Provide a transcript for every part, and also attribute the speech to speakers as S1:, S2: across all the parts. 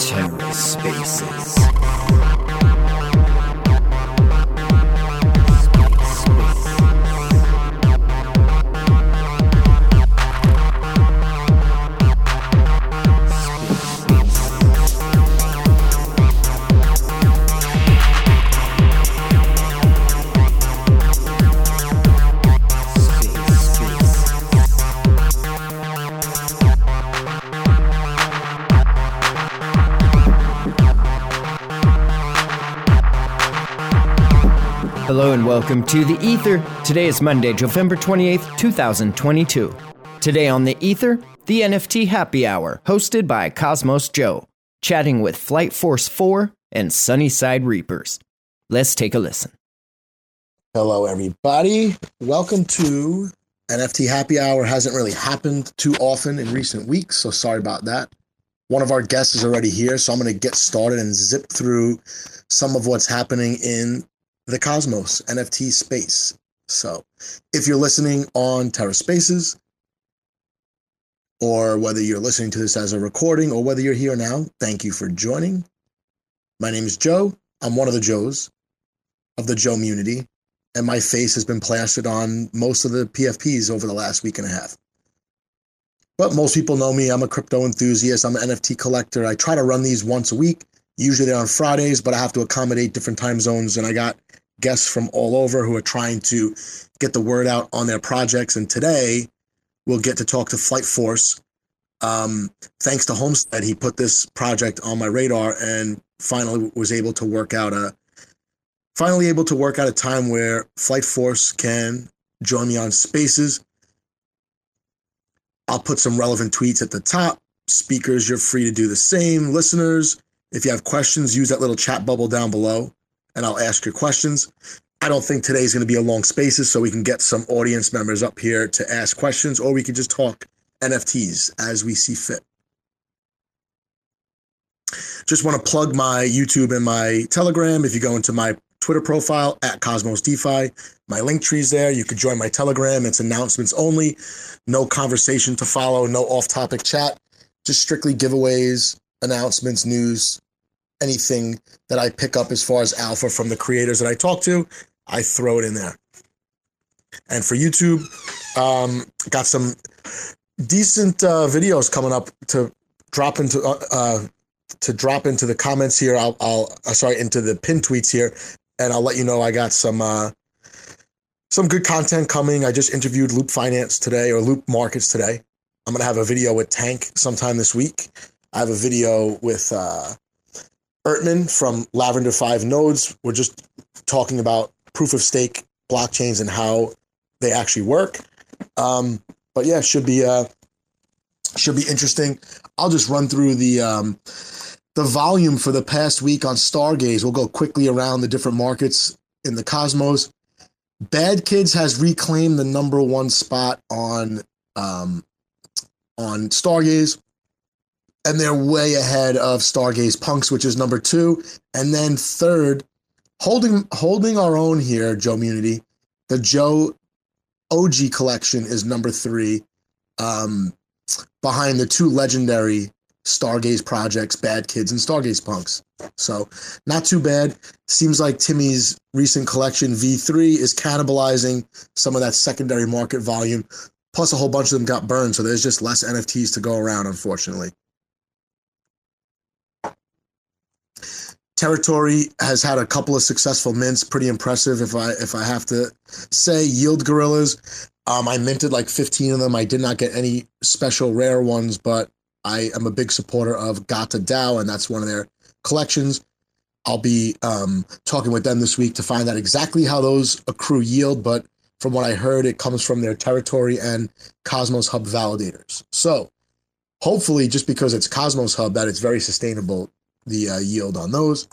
S1: TerraSpaces. Hello and welcome to The Ether. Today is Monday, November 28th, 2022. Today on The Ether, the NFT Happy Hour, hosted by Cosmos Joe, chatting with Flight Force 4 and Sunnyside Reapers. Let's take a listen.
S2: Hello, everybody. Welcome to NFT Happy Hour. Hasn't really happened too often in recent weeks, so sorry about that. One of our guests is already here, so I'm going to get started and zip through some of what's happening in the Cosmos NFT space. So if you're listening on TerraSpaces, or whether you're listening to this as a recording or whether you're here now, thank you for joining. My name is Joe. I'm one of the Joes of the Joe community, and my face has been plastered on most of the PFPs over the last week and a half. But most people know me. I'm a crypto enthusiast. I'm an NFT collector. I try to run these once a week. Usually they're on Fridays, but I have to accommodate different time zones, and I got guests from all over who are trying to get the word out on their projects. And today we'll get to talk to Flight Force. Um, thanks to Homestead, he put this project on my radar and finally was able to work out a finally able to work out a time where Flight Force can join me on Spaces. I'll put some relevant tweets at the top. Speakers, you're free to do the same. Listeners, if you have questions, use that little chat bubble down below and I'll ask your questions. I don't think today's going to be a long spaces, so we can get some audience members up here to ask questions, or we can just talk NFTs as we see fit. Just want to plug my YouTube and my Telegram. If you go into my Twitter profile at Cosmos DeFi, my link tree's there. You could join my Telegram. It's announcements only, no conversation to follow, no off topic chat, just strictly giveaways, announcements, news, anything that I pick up as far as alpha from the creators that I talk to, I throw it in there. And for YouTube, um, got some decent uh, videos coming up to drop into uh, uh, to drop into the comments here. I'll, I'll uh, sorry into the pin tweets here, and I'll let you know I got some uh, some good content coming. I just interviewed Loop Finance today or Loop Markets today. I'm gonna have a video with Tank sometime this week. I have a video with uh, Ertman from Lavender 5 Nodes. We're just talking about proof of stake blockchains and how they actually work. Um, but yeah, should be uh, should be interesting. I'll just run through the um, the volume for the past week on Stargaze. We'll go quickly around the different markets in the cosmos. Bad Kids has reclaimed the number one spot on um, on Stargaze and they're way ahead of Stargaze Punks, which is number two, and then third, holding holding our own here, Joe Munity. The Joe OG collection is number three, um, behind the two legendary Stargaze projects, Bad Kids and Stargaze Punks. So not too bad. Seems like Timmy's recent collection V3 is cannibalizing some of that secondary market volume. Plus, a whole bunch of them got burned, so there's just less NFTs to go around, unfortunately. Teritori has had a couple of successful mints, pretty impressive. If I if I have to say, Yield Gorillas, um, I minted like 15 of them. I did not get any special rare ones, but I am a big supporter of Gata DAO, and that's one of their collections. I'll be um, talking with them this week to find out exactly how those accrue yield, but from what I heard, it comes from their Teritori and Cosmos Hub validators. So hopefully, just because it's Cosmos Hub, that it's very sustainable the uh, yield on those.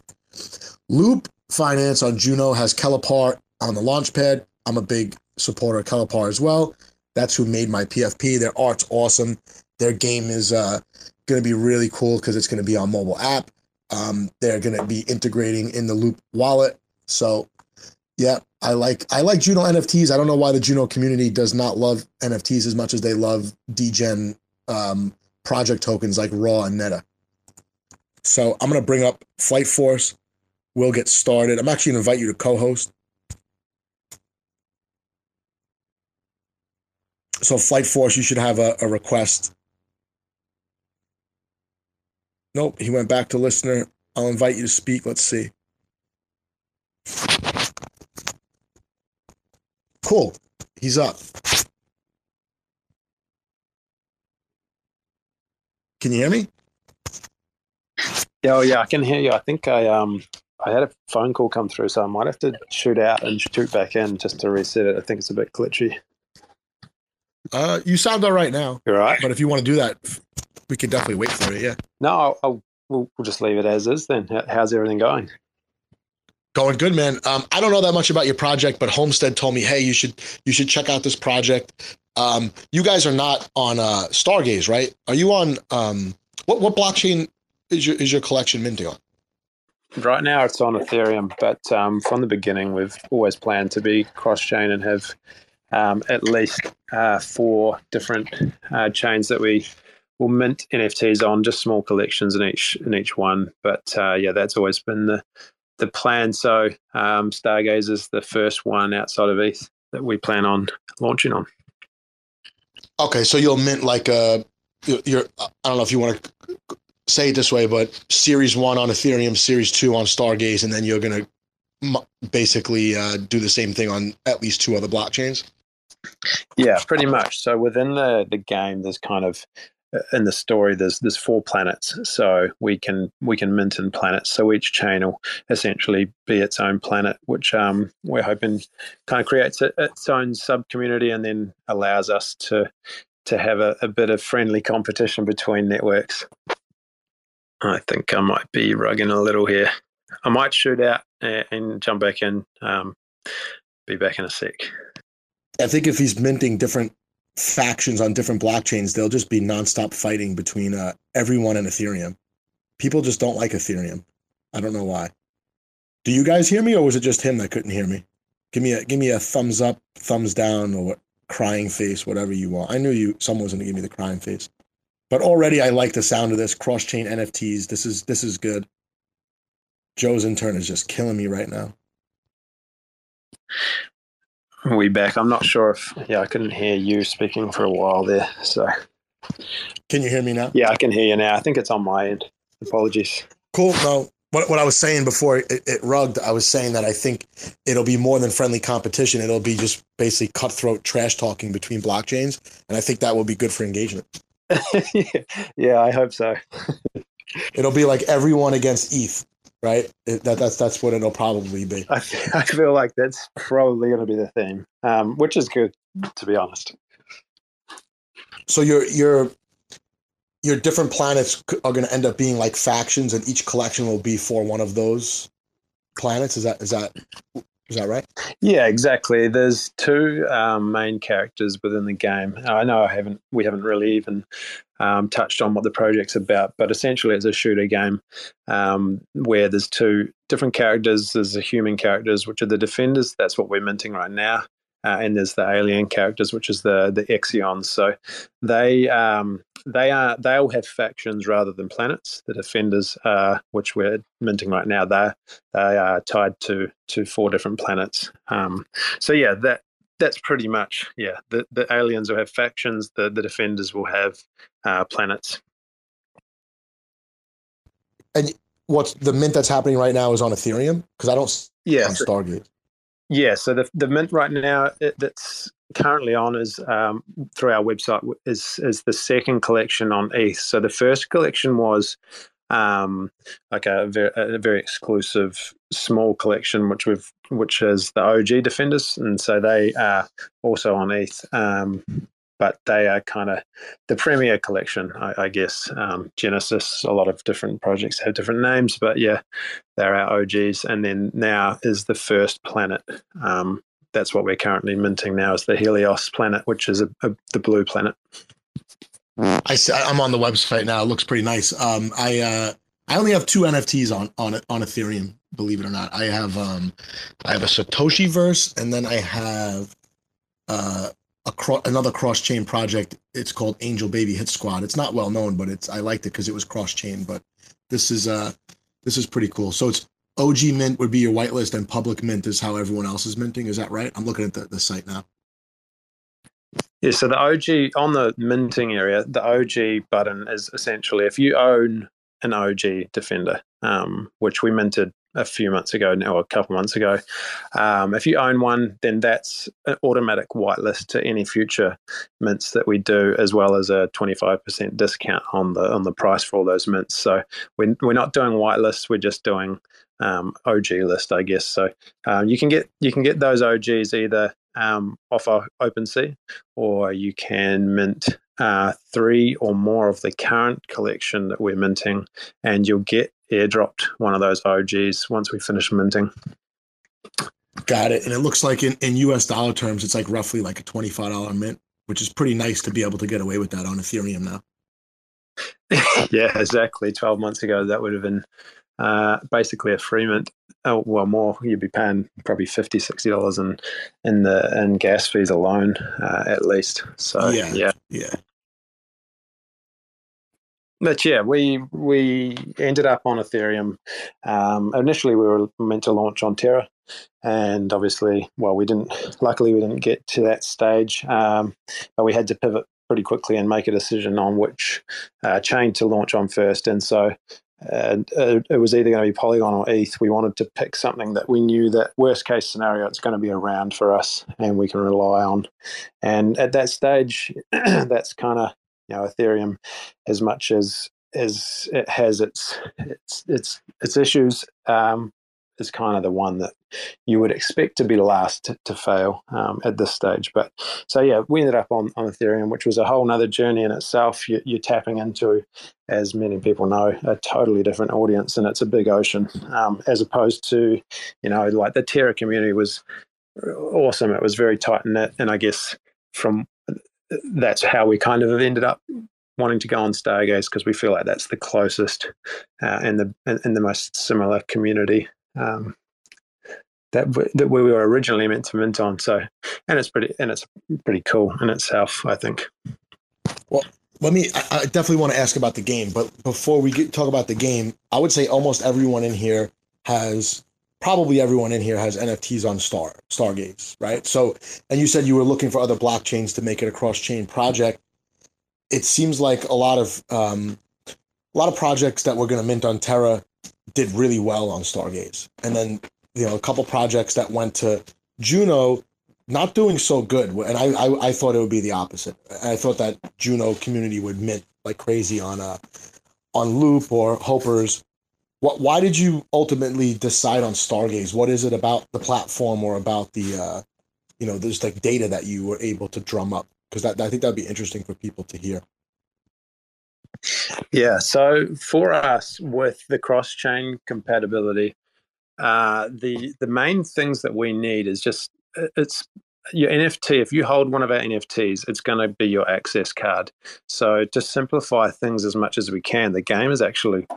S2: Loop Finance on Juno has Kellepar on the launch pad. I'm a big supporter of Kellepar as well. That's who made my PFP. Their art's awesome. Their game is uh, going to be really cool because it's going to be on mobile app. Um, they're going to be integrating in the Loop wallet. So Yeah, I like I like Juno NFTs. I don't know why the Juno community does not love NFTs as much as they love degen um, project tokens like Raw and Neta. So I'm gonna bring up Flight Force. We'll get started. I'm actually gonna invite you to co-host. So Flight Force, you should have a, a request. Nope, he went back to listener. I'll invite you to speak. Let's see. Cool. He's up. Can you hear me?
S3: Yeah, oh, yeah, I can hear you. I think I um I had a phone call come through, so I might have to shoot out and shoot back in just to reset it. I think it's a bit glitchy.
S2: Uh, you sound all right now.
S3: You're right.
S2: But if you want to do that, we can definitely wait for it. Yeah.
S3: No, I'll, I'll we'll, we'll just leave it as is. Then, how's everything going?
S2: Going good, man. Um, I don't know that much about your project, but Homestead told me, hey, you should you should check out this project. Um, you guys are not on uh, Stargaze, right? Are you on um, what what blockchain is your is your collection minting on?
S3: Right now, it's on Ethereum, but um, from the beginning, we've always planned to be cross chain and have um, at least uh, four different uh, chains that we will mint NFTs on, just small collections in each in each one. But uh, yeah, that's always been the the plan. So um, Stargaze is the first one outside of ETH that we plan on launching on.
S2: Okay, so you'll mint like a you're I don't know if you want to say it this way, but Series One on Ethereum, Series Two on Stargaze, and then you're gonna basically uh, do the same thing on at least two other blockchains.
S3: Yeah, pretty much. So within the the game, there's kind of in the story there's there's four planets so we can we can mint in planets so each chain will essentially be its own planet which um, we're hoping kind of creates a, its own sub community and then allows us to to have a, a, bit of friendly competition between networks i think i might be rugging a little here i might shoot out and, jump back in um, be back in a sec
S2: i think if he's minting different factions on different blockchains, they'll just be nonstop fighting between uh, everyone and Ethereum. People just don't like Ethereum. I don't know why. Do you guys hear me, or was it just him that couldn't hear me? Give me a give me a thumbs up, thumbs down, or crying face, whatever you want. I knew you someone was going to give me the crying face, but already I like the sound of this cross chain NFTs. This is this is good. Joe's intern is just killing me right now
S3: we back. I'm not sure if yeah, I couldn't hear you speaking for a while there. So
S2: can you hear me now?
S3: Yeah, I can hear you now. I think it's on my end. Apologies.
S2: Cool. No, what what I was saying before it, it rugged, I was saying that I think it'll be more than friendly competition. It'll be just basically cutthroat trash talking between blockchains, and I think that will be good for engagement.
S3: yeah, I hope so.
S2: it'll be like everyone against ETH right? It, that, that's that's what it'll probably be.
S3: I, I feel like that's probably going to be the theme, um, which is good, to be honest.
S2: So your your your different planets are going to end up being like factions, and each collection will be for one of those planets. Is that is that is that right?
S3: Yeah, exactly. There's two um, main characters within the game. I know I haven't, we haven't really even um, touched on what the project's about, but essentially it's a shooter game um, where there's two different characters. There's the human characters, which are the defenders. That's what we're minting right now. Uh, and there's the alien characters, which is the the Exions. So they um, they are they all have factions rather than planets. The defenders, uh, which we're minting right now, they they are tied to to four different planets. Um, so yeah, that that's pretty much yeah. The the aliens will have factions. The the defenders will have uh, planets.
S2: And what's the mint that's happening right now is on Ethereum because I don't
S3: yeah
S2: on Stargaze.
S3: Yeah, so the the mint right now it, that's currently on is um, through our website is is the second collection on ETH. So the first collection was um, like a very, a very exclusive small collection, which we've which is the OG Defenders, and so they are also on ETH. Um, but they are kind of the premier collection, I, I guess. Um, Genesis, a lot of different projects have different names, but yeah, they're our OGs. And then now is the first planet. Um, that's what we're currently minting now is the Helios planet, which is a, a, the blue planet.
S2: I see, I'm on the website now. It looks pretty nice. Um, I uh, I only have two NFTs on on on Ethereum. Believe it or not, I have um, I have a Satoshiverse, and then I have uh, cro- another cross chain project. It's called Angel Baby Hit Squad. It's not well known, but it's I liked it because it was cross chain. But this is uh this is pretty cool. So it's OG mint would be your whitelist, and public mint is how everyone else is minting. Is that right? I'm looking at the, the site now.
S3: Yeah, so the OG on the minting area, the OG button is essentially if you own an OG Defender, um, which we minted a few months ago now, a couple months ago. Um, if you own one, then that's an automatic whitelist to any future mints that we do, as well as a 25% discount on the on the price for all those mints. So we're, we're not doing whitelists, we're just doing um, OG list, I guess. So um, you can get you can get those OGs either um, off our OpenSea, or you can mint uh, three or more of the current collection that we're minting, and you'll get airdropped one of those OGs once we finish minting.
S2: Got it. And it looks like in, in US dollar terms, it's like roughly like a $25 mint, which is pretty nice to be able to get away with that on Ethereum now.
S3: yeah, exactly. 12 months ago, that would have been uh, basically a free mint. Oh, well, more. You'd be paying probably 50 $60 in, in, the, in gas fees alone, uh, at least. So, yeah. Yeah.
S2: yeah
S3: but yeah, we we ended up on Ethereum. Um, initially, we were meant to launch on Terra, and obviously, well, we didn't. Luckily, we didn't get to that stage, um, but we had to pivot pretty quickly and make a decision on which uh, chain to launch on first. And so, uh, it was either going to be Polygon or ETH. We wanted to pick something that we knew that worst case scenario it's going to be around for us and we can rely on. And at that stage, that's kind of you know Ethereum as much as as it has its its its its issues um, is kind of the one that you would expect to be last to, to fail um, at this stage. But so yeah, we ended up on, on Ethereum, which was a whole other journey in itself. You, are tapping into, as many people know, a totally different audience, and it's a big ocean. Um, as opposed to, you know, like the Terra community was awesome. It was very tight knit, and I guess from that's how we kind of ended up wanting to go on Stargaze because we feel like that's the closest uh, and the and the most similar community um, that that we were originally meant to mint on. So, and it's pretty and it's pretty cool in itself. I think.
S2: Well, let me. I, I definitely want to ask about the game, but before we get, talk about the game, I would say almost everyone in here has probably everyone in here has NFTs on Star Stargaze, right? So, and you said you were looking for other blockchains to make it a cross chain project. It seems like a lot of um, a lot of projects that were going to mint on Terra did really well on Stargaze, and then you know a couple projects that went to Juno not doing so good. And I, I, I thought it would be the opposite. I thought that Juno community would mint like crazy on uh on Loop or Hopers what, why did you ultimately decide on Stargaze? What is it about the platform or about the, uh, you know, there's like data that you were able to drum up? Because that, I think that'd be interesting for people to hear.
S3: Yeah. So for us, with the cross chain compatibility, uh, the the main things that we need is just it's your NFT, if you hold one of our NFTs, it's going to be your access card. So to simplify things as much as we can, the game is actually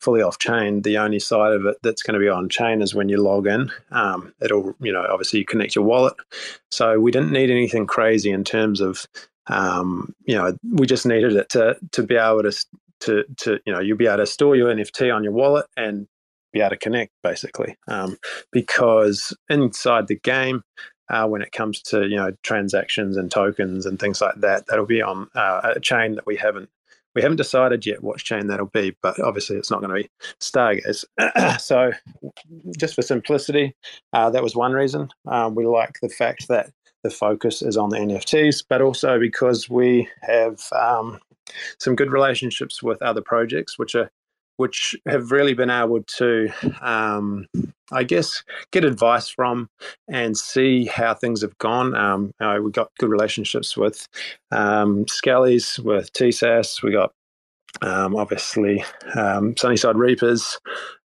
S3: fully off chain. The only side of it that's going to be on chain is when you log in. Um, it'll, you know, obviously you connect your wallet. So we didn't need anything crazy in terms of, um, you know, we just needed it to to be able to to to you know you'll be able to store your NFT on your wallet and be able to connect basically um, because inside the game uh, when it comes to you know transactions and tokens and things like that. That'll be on uh, a chain that we haven't we haven't decided yet what chain that'll be, but obviously it's not going to be Stargaze. so, just for simplicity, uh, that was one reason. Um, we like the fact that the focus is on the NFTs, but also because we have um, some good relationships with other projects, which are which have really been able to, um, I guess, get advice from and see how things have gone. Um, uh, we got good relationships with um, Skellies, with TSAS, we got um, obviously um, Sunnyside Reapers.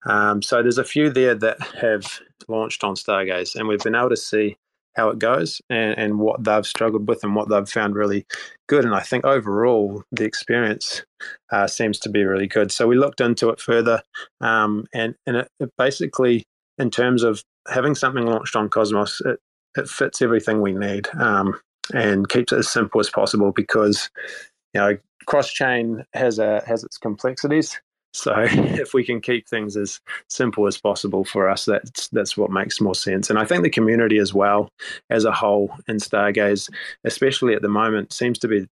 S3: Um, so there's a few there that have launched on Stargaze, and we've been able to see how it goes and, and what they've struggled with and what they've found really good. And I think overall the experience uh, seems to be really good. So we looked into it further, um, and and it, it basically, in terms of having something launched on Cosmos, it, it fits everything we need um, and keeps it as simple as possible because you know cross chain has a has its complexities so if we can keep things as simple as possible for us, that's that's what makes more sense. And I think the community as well, as a whole, in Stargaze, especially at the moment, seems to be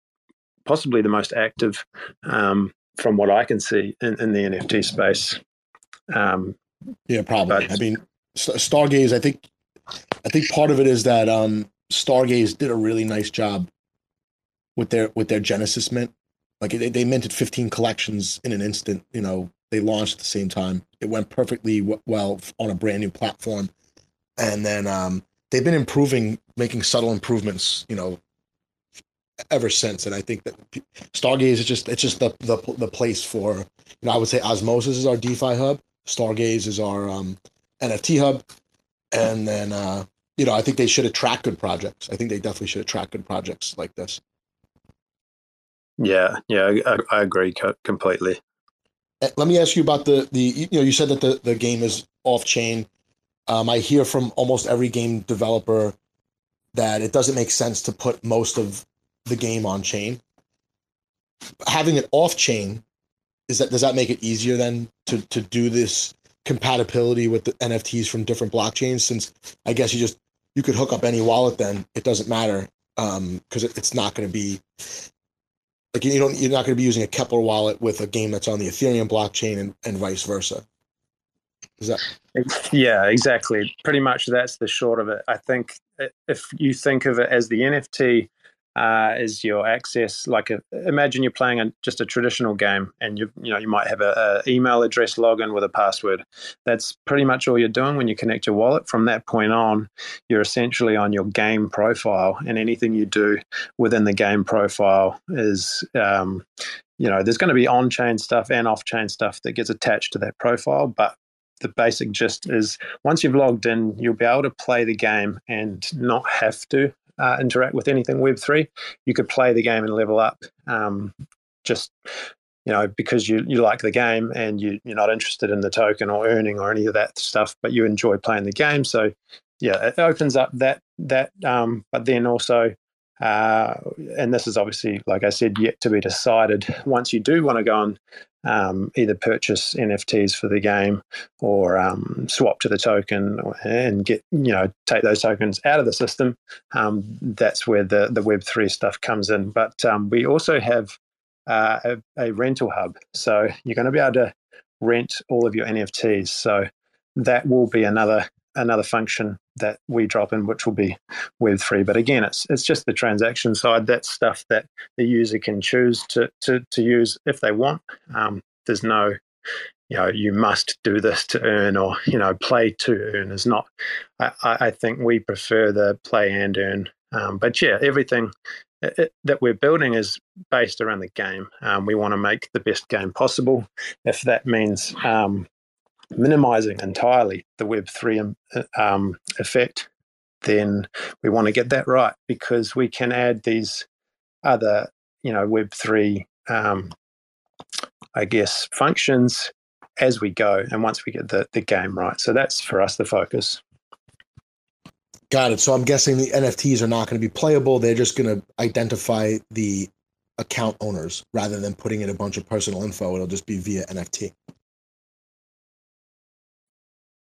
S3: possibly the most active, um, from what I can see in, in the NFT space. Um,
S2: yeah, probably. But, I mean, Stargaze. I think, I think part of it is that um, Stargaze did a really nice job with their with their Genesis mint like they, they minted 15 collections in an instant. You know, they launched at the same time. It went perfectly w- well on a brand new platform, and then um, they've been improving, making subtle improvements. You know, ever since. And I think that Stargaze is just it's just the the the place for you know I would say Osmosis is our DeFi hub, Stargaze is our um, NFT hub, and then uh, you know I think they should attract good projects. I think they definitely should attract good projects like this.
S3: Yeah, yeah, I, I agree completely.
S2: Eh, let me ask you about the the you know you said that the the game is off chain. Um, I hear from almost every game developer that it doesn't make sense to put most of the game on chain. Having it off chain is that does that make it easier then to to do this compatibility with the NFTs from different blockchains? Since I guess you just you could hook up any wallet, then it doesn't matter because um, it, it's not going to be like you don't you're not going to be using a Keplr wallet with a game that's on the Ethereum blockchain and, and vice versa. Is that
S3: Yeah, exactly. Pretty much that's the short of it. I think if you think of it as the NFT uh, is your access. Like, a, imagine you're playing a, just a traditional game, and you you know you might have a, a, email address login with a password. That's pretty much all you're doing when you connect your wallet. From that point on, you're essentially on your game profile, and anything you do within the game profile is. Um, you know, there's going to be on-chain stuff and off-chain stuff that gets attached to that profile, but the basic gist is once you've logged in, you'll be able to play the game and not have to uh, interact with anything Web3. You could play the game and level up um, just you know because you, you like the game and you, you're not interested in the token or earning or any of that stuff but you enjoy playing the game so yeah it opens up that that um, but then also uh, and this is obviously like i said yet to be decided once you do want to go and um, either purchase NFTs for the game or um, swap to the token and get you know take those tokens out of the system. Um, that's where the the Web three stuff comes in. But um, we also have uh, a, a, rental hub, so you're going to be able to rent all of your NFTs. So that will be another another function that we drop in, which will be Web3. But again, it's it's just the transaction side. That's stuff that the user can choose to to, to use if they want. Um, there's no, you know, you must do this to earn or you know play to earn. Is not. I, I think we prefer the play and earn. Um, but yeah, everything it, that we're building is based around the game. Um, we want to make the best game possible. If that means um, minimizing entirely the Web3 um, effect, then we want to get that right because we can add these other, you know, Web3, um, I guess, functions as we go and once we get the, the game right. So that's for us the focus.
S2: Got it. So I'm guessing the NFTs are not going to be playable. They're just going to identify the account owners rather than putting in a bunch of personal info. It'll just be via NFT.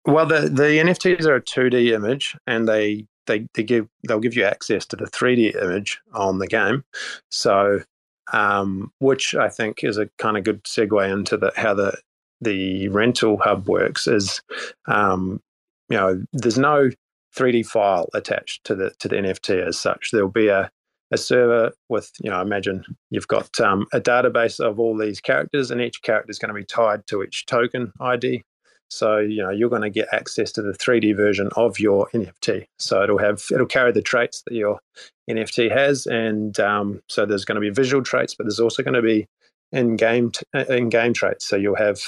S3: Well, the the NFTs are a two D image, and they they they give they'll give you access to the three D image on the game. So, um, which I think is a kind of good segue into the how the the rental hub works. Is um, you know, there's no 3D file attached to the to the NFT as such. There'll be a a server with, you know, imagine you've got um, a database of all these characters, and each character is going to be tied to each token ID so you know you're going to get access to the 3D version of your NFT. So it'll have it'll carry the traits that your NFT has, and um, so there's going to be visual traits, but there's also going to be in game t- in game traits. So you'll have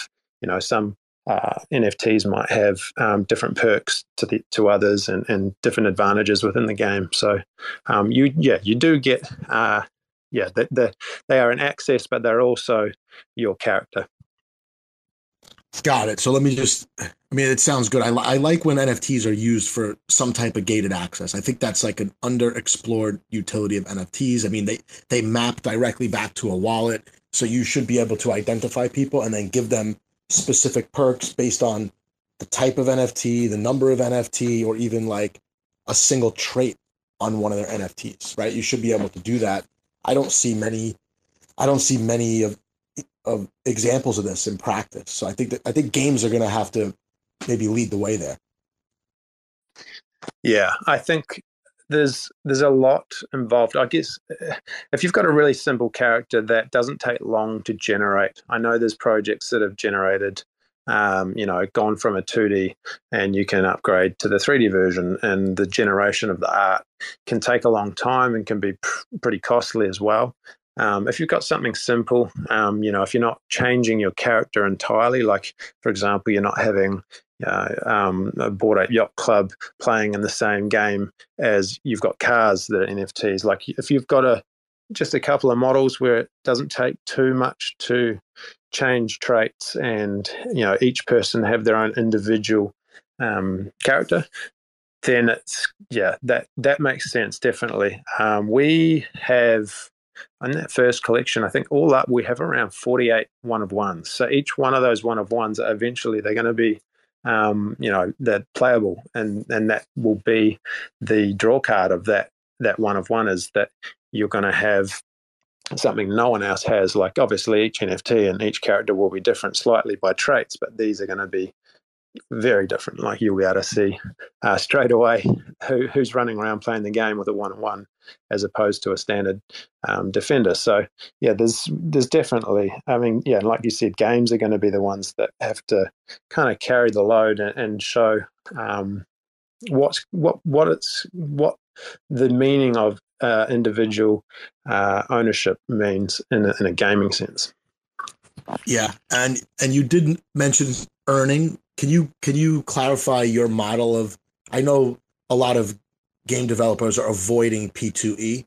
S3: you know some uh, NFTs might have um, different perks to the to others and, and different advantages within the game. So um, you yeah you do get uh, yeah the, the, they are an access, but they're also your character.
S2: Got it. So let me just, I mean, it sounds good. I, I like when NFTs are used for some type of gated access. I think that's like an underexplored utility of NFTs. I mean, they, they map directly back to a wallet. So you should be able to identify people and then give them specific perks based on the type of NFT, the number of NFT, or even like a single trait on one of their NFTs, right? You should be able to do that. I don't see many I don't see many of of examples of this in practice. So I think that I think games are going to have to maybe lead the way there.
S3: Yeah, I think there's there's a lot involved. I guess if you've got a really simple character that doesn't take long to generate. I know there's projects that have generated um, you know, gone from a 2D and you can upgrade to the 3D version, and the generation of the art can take a long time and can be pr- pretty costly as well. Um, if you've got something simple, um, you know, if you're not changing your character entirely, like for example, you're not having uh, um, a Bored Ape Yacht Club playing in the same game as you've got cars that are NFTs. Like if you've got a just a couple of models where it doesn't take too much to change traits, and you know each person have their own individual um, character, then it's yeah that that makes sense definitely. Um, we have in that first collection, I think all up we have around 48 one of ones. So each one of those one of ones, eventually they're going to be, um, you know, they're playable, and and that will be the draw card of that that one of one is that you're going to have something no one else has. Like obviously each NFT and each character will be different slightly by traits, but these are going to be very different. Like you'll be able to see uh, straight away who, who's running around playing the game with a one-on-one as opposed to a standard um, defender. So yeah, there's there's definitely. I mean, yeah, like you said, games are going to be the ones that have to kind of carry the load and, and show um, what's what what it's what the meaning of uh, individual uh, ownership means in a, in a gaming sense.
S2: Yeah, and and you didn't mention earning can you can you clarify your model of? I know a lot of game developers are avoiding P2E,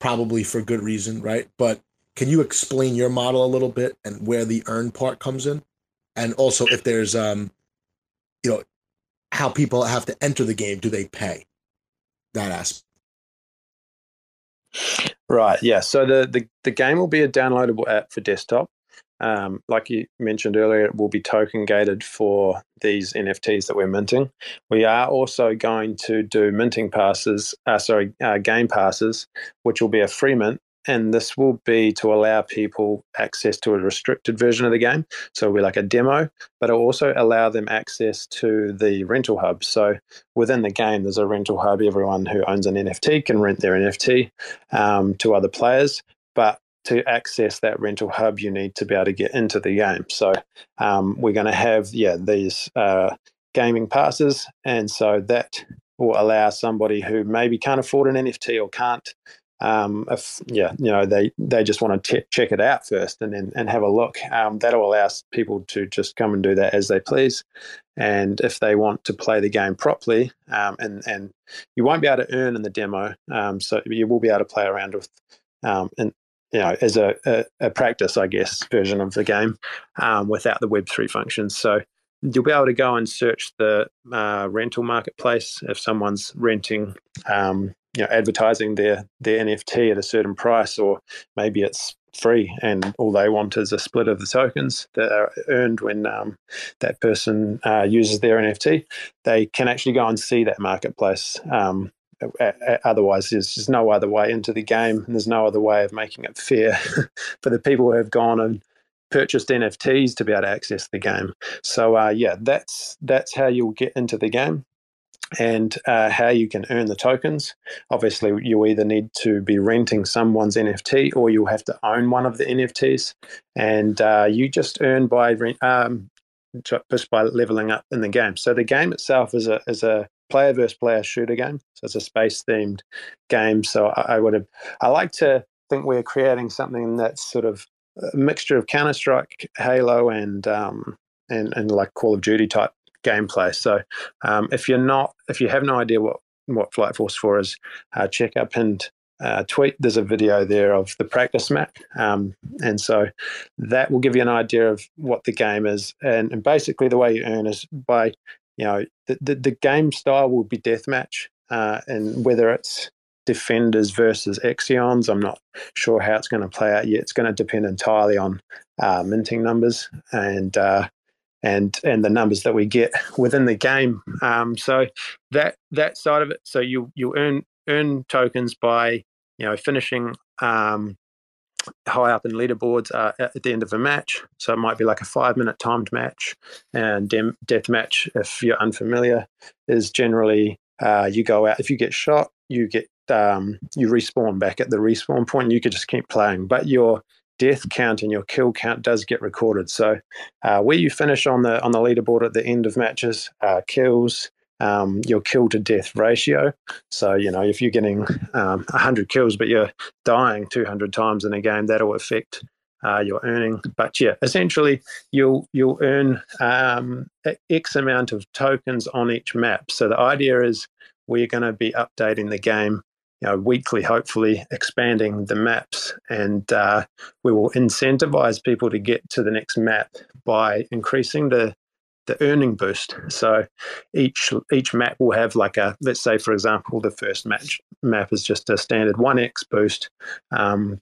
S2: probably for good reason, right? But can you explain your model a little bit and where the earn part comes in, and also if there's um, you know, how people have to enter the game? Do they pay that aspect?
S3: Right. Yeah. So the, the the game will be a downloadable app for desktop. Um, like you mentioned earlier, it will be token gated for these NFTs that we're minting. We are also going to do minting passes, uh, sorry, uh, game passes, which will be a free mint. And this will be to allow people access to a restricted version of the game. So it'll be like a demo, but it'll also allow them access to the rental hub. So within the game, there's a rental hub. Everyone who owns an NFT can rent their NFT um, to other players but to access that rental hub, you need to be able to get into the game. So um, we're going to have yeah these uh, gaming passes, and so that will allow somebody who maybe can't afford an NFT or can't. Um, if yeah, you know they they just want to check it out first and then and have a look. Um, that'll allow people to just come and do that as they please. And if they want to play the game properly, um, and and you won't be able to earn in the demo, um, so you will be able to play around with um, and you know, as a, a, a, practice, I guess, version of the game um, without the Web3 functions. So you'll be able to go and search the uh, rental marketplace if someone's renting, um, you know, advertising their, their NFT at a certain price, or maybe it's free and all they want is a split of the tokens that are earned when um, that person uh, uses their NFT. They can actually go and see that marketplace um, otherwise there's just no other way into the game and there's no other way of making it fair for the people who have gone and purchased NFTs to be able to access the game. So uh, yeah, that's that's how you'll get into the game and uh, how you can earn the tokens. Obviously, you either need to be renting someone's NFT or you'll have to own one of the NFTs, and uh, you just earn by um, just by leveling up in the game. So the game itself is a is a player versus player shooter game. So it's a space themed game. So I, I would have, I like to think we're creating something that's sort of a mixture of Counter Strike, Halo, and um, and, and like Call of Duty type gameplay. So um, if you're not, if you have no idea what what Flight Force 4 is, uh, check our pinned uh, tweet. There's a video there of the practice map, um, and so that will give you an idea of what the game is. And, and basically, the way you earn is by you know the the, the game style will be deathmatch, uh, and whether it's defenders versus Exions, I'm not sure how it's going to play out yet. It's going to depend entirely on uh, minting numbers and uh, and and the numbers that we get within the game. Um, so that that side of it. So you you earn earn tokens by you know finishing um, high up in leaderboards uh, at the end of a match. So it might be like a five minute timed match, and dem- death match. If you're unfamiliar, is generally uh, you go out. If you get shot, you get um, you respawn back at the respawn point. And you could just keep playing, but your death count and your kill count does get recorded. So uh, where you finish on the on the leaderboard at the end of matches, uh, kills, um, your kill to death ratio. So you know if you're getting um, 100 kills but you're dying 200 times in a game, that'll affect uh, your earning. But yeah, essentially you'll you'll earn um, X amount of tokens on each map. So the idea is we're going to be updating the game you know, weekly, hopefully expanding the maps. And uh, we will incentivize people to get to the next map by increasing the the earning boost. So each each map will have like a let's say for example the first match map is just a standard one x boost. Um,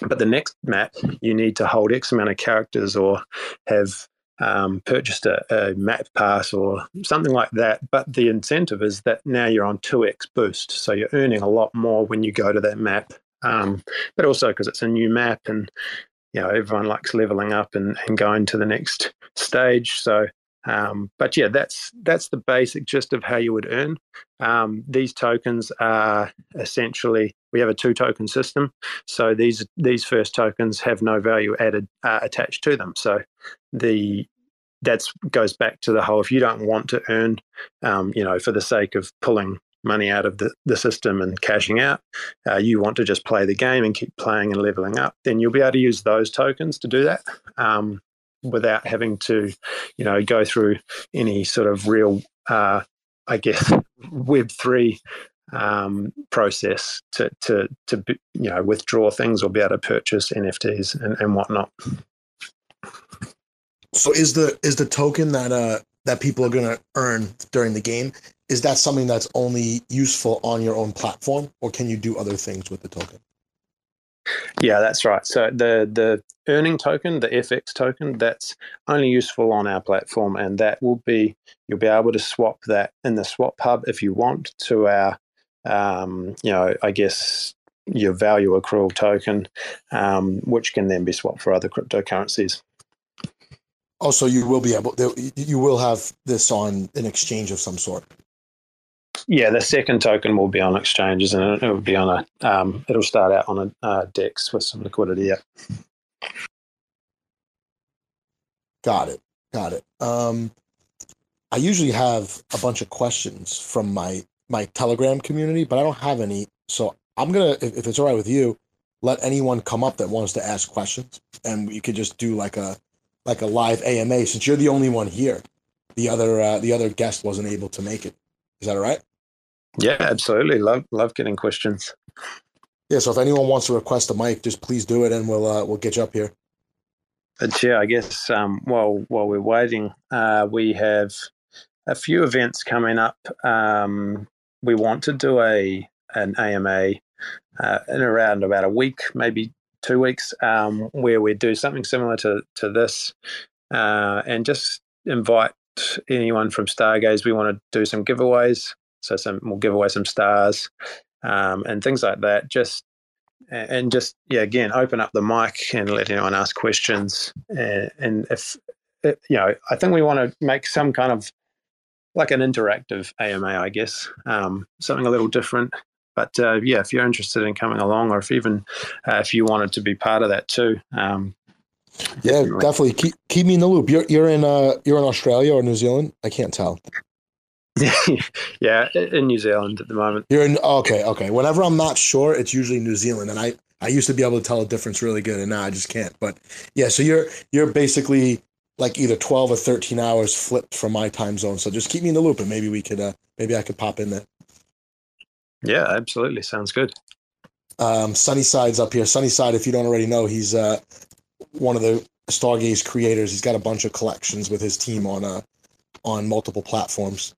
S3: but the next map you need to hold X amount of characters or have um, purchased a, a, map pass or something like that. But the incentive is that now you're on 2x boost. So you're earning a lot more when you go to that map. Um, but also because it's a new map and you know everyone likes leveling up and, and going to the next stage. So um, but yeah, that's that's the basic gist of how you would earn. Um, these tokens are essentially we have a two token system, so these these first tokens have no value added uh, attached to them. So the that goes back to the whole if you don't want to earn, um, you know, for the sake of pulling money out of the, the system and cashing out, uh, you want to just play the game and keep playing and leveling up, then you'll be able to use those tokens to do that. Um, without having to, you know, go through any sort of real, uh, I guess, Web three um, process to to to you know withdraw things or be able to purchase NFTs and, and whatnot.
S2: So is the is the token that uh that people are going to earn during the game is that something that's only useful on your own platform or can you do other things with the token?
S3: Yeah, that's right. So the the earning token, the FX token, that's only useful on our platform, and that will be you'll be able to swap that in the swap hub if you want to our, um, you know, I guess your value accrual token, um, which can then be swapped for other cryptocurrencies.
S2: Also, you will be able you will have this on an exchange of some sort
S3: yeah, the second token will be on exchanges, and it will be on a. Um, it'll start out on a uh, DEX with some liquidity. Yeah.
S2: Got it. Got it. Um, I usually have a bunch of questions from my my Telegram community, but I don't have any. So I'm gonna, if, if it's all right with you, let anyone come up that wants to ask questions, and you could just do like a like a live AMA since you're the only one here. The other uh, the other guest wasn't able to make it. Is that all right?
S3: Yeah, absolutely. Love love getting questions.
S2: Yeah, so if anyone wants to request a mic, just please do it, and we'll uh, we'll get you up here.
S3: But yeah, I guess um, while while we're waiting, uh, we have a few events coming up. Um, we want to do a an AMA uh, in around about a week, maybe two weeks, um, where we do something similar to to this, uh, and just invite anyone from Stargaze. We want to do some giveaways. So some we'll give away some stars um, and things like that. Just and just yeah, again, open up the mic and let anyone ask questions. And, and if you know, I think we want to make some kind of like an interactive AMA, I guess, um, something a little different. But uh, yeah, if you're interested in coming along, or if even uh, if you wanted to be part of that too, um,
S2: yeah, definitely. definitely keep keep me in the loop. You're you're in uh you're in Australia or New Zealand? I can't tell.
S3: yeah, in New Zealand at the moment.
S2: You're in okay, okay. Whenever I'm not sure, it's usually New Zealand, and I I used to be able to tell a difference really good, and now I just can't. But yeah, so you're you're basically like either 12 or 13 hours flipped from my time zone. So just keep me in the loop and maybe we could, uh, maybe I could pop in there.
S3: Yeah, absolutely. Sounds good.
S2: Um, Sunnyside's up here. Sunnyside, if you don't already know, he's uh, one of the Stargaze creators. He's got a bunch of collections with his team on uh, on multiple platforms.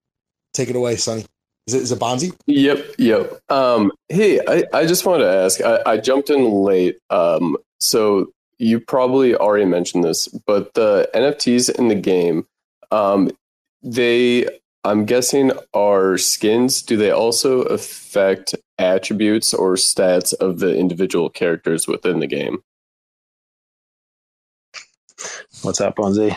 S2: Take it away, Sonny. Is it, is it Bonzi?
S4: Yep, yep. Um, hey, I, I just wanted to ask. I, I jumped in late. Um, so you probably already mentioned this, but the NFTs in the game, um, they I'm guessing are skins. Do they also affect attributes or stats of the individual characters within the game?
S3: What's up, Bonzi?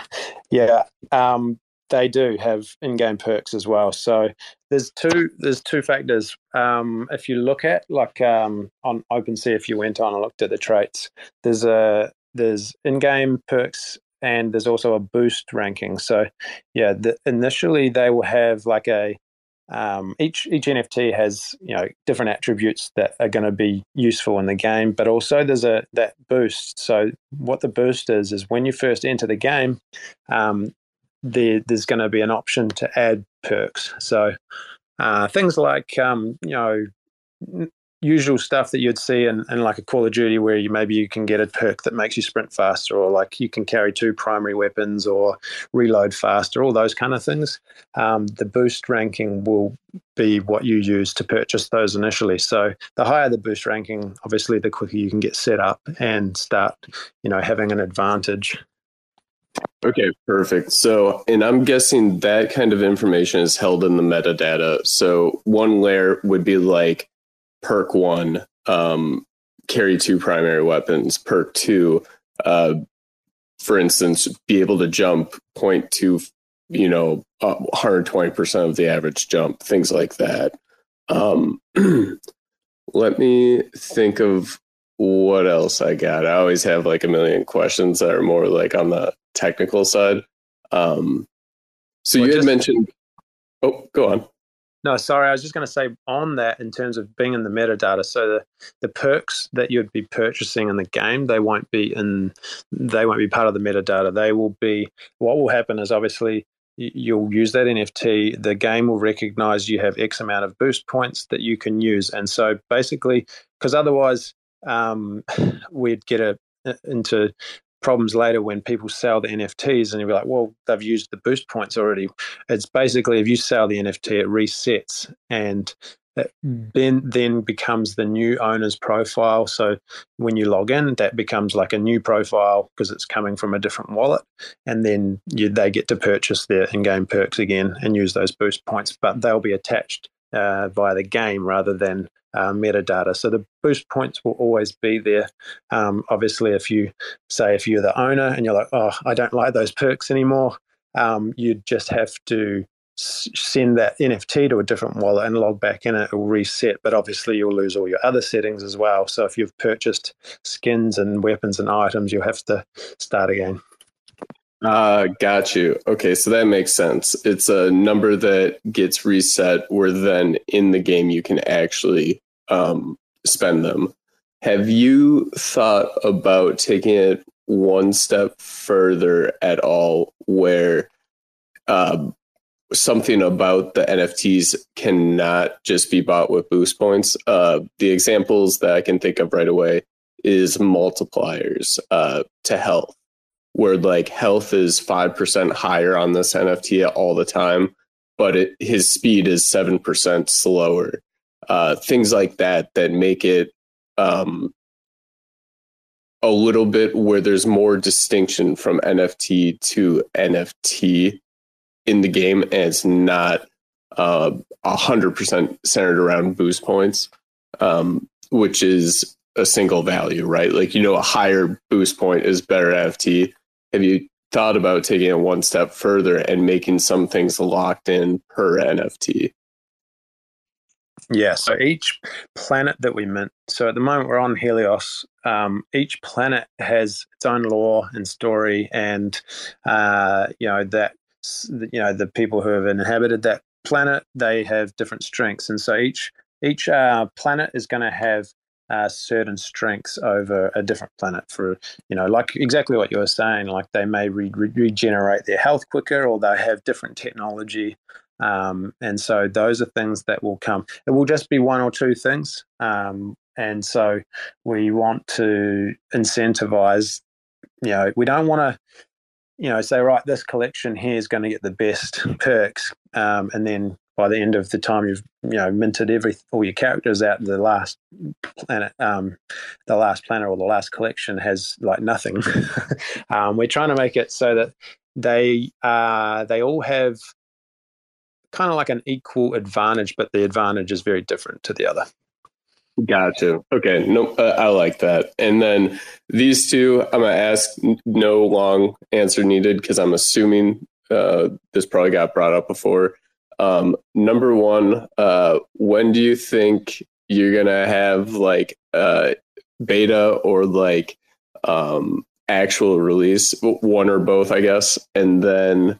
S3: Yeah, um, they do have in-game perks as well. So there's two there's two factors. Um, if you look at like um, on OpenSea, if you went on and looked at the traits, there's a there's in-game perks and there's also a boost ranking. So, yeah, the, initially they will have like a um, each each NFT has you know different attributes that are going to be useful in the game, but also there's a that boost. So what the boost is is when you first enter the game, um, there, there's going to be an option to add perks. So uh, things like um, you know usual stuff that you'd see in, in like a Call of Duty where you maybe you can get a perk that makes you sprint faster or like you can carry two primary weapons or reload faster, all those kind of things. Um, the boost ranking will be what you use to purchase those initially. So the higher the boost ranking, obviously the quicker you can get set up and start, you know, having an advantage.
S4: Okay, perfect. So, and I'm guessing that kind of information is held in the metadata. So, one layer would be like perk one, um, carry two primary weapons. Perk two, uh, for instance, be able to jump point two, you know, uh, 120% of the average jump, things like that. Um, let me think of what else I got. I always have like a million questions that are more like on the technical side. Um, so well, you had just, mentioned. Oh, go on.
S3: No, sorry, I was just going to say on that in terms of being in the metadata. So the, the perks that you'd be purchasing in the game, they won't be in, they won't be part of the metadata. They will be. What will happen is obviously you'll use that NFT. The game will recognize you have X amount of boost points that you can use, and so basically, because otherwise um, we'd get a into problems later when people sell the NFTs and you're like, well, they've used the boost points already. It's basically if you sell the NFT, it resets and it then then becomes the new owner's profile. So when you log in, that becomes like a new profile because it's coming from a different wallet, and then you, they get to purchase their in-game perks again and use those boost points, but they'll be attached uh, via the game rather than uh, metadata. So the boost points will always be there. Um, obviously, if you say if you're the owner and you're like, oh, I don't like those perks anymore, um, you just have to send that NFT to a different wallet and log back in. It will reset, but obviously you'll lose all your other settings as well. So if you've purchased skins and weapons and items, you'll have to start again.
S4: Uh, got you. Okay, so that makes sense. It's a number that gets reset where then in the game you can actually um, spend them. Have you thought about taking it one step further at all where uh, something about the NFTs cannot just be bought with boost points? Uh, the examples that I can think of right away is multipliers uh, to health where like health is 5% higher on this NFT all the time, but it, his speed is 7% slower. Uh, things like that that make it um, a little bit where there's more distinction from NFT to NFT in the game, and it's not uh, a hundred percent centered around boost points, um, which is a single value, right? Like you know, a higher boost point is better NFT, have you thought about taking it one step further and making some things locked in per NFT?
S3: Yeah, so each planet that we mint, so at the moment we're on Helios, um, each planet has its own lore and story, and uh, you know that you know the people who have inhabited that planet they have different strengths, and so each each uh, planet is going to have uh, certain strengths over a different planet for you know like exactly what you were saying like they may re- re- regenerate their health quicker or they have different technology. Um, and so those are things that will come. It will just be one or two things. Um, and so we want to incentivize you know we don't want to you know say right this collection here is going to get the best perks um, and then by the end of the time you've you know minted every all your characters out the last planet um, the last planet or the last collection has like nothing um, we're trying to make it so that they uh, they all have kind of like an equal advantage but the advantage is very different to the other
S4: Gotcha. Okay. No, uh, I like that. And then these two, I'm gonna ask no long answer needed because I'm assuming uh, this probably got brought up before. Um, number one, uh, when do you think you're gonna have like uh, beta or like um, actual release, one or both, I guess? And then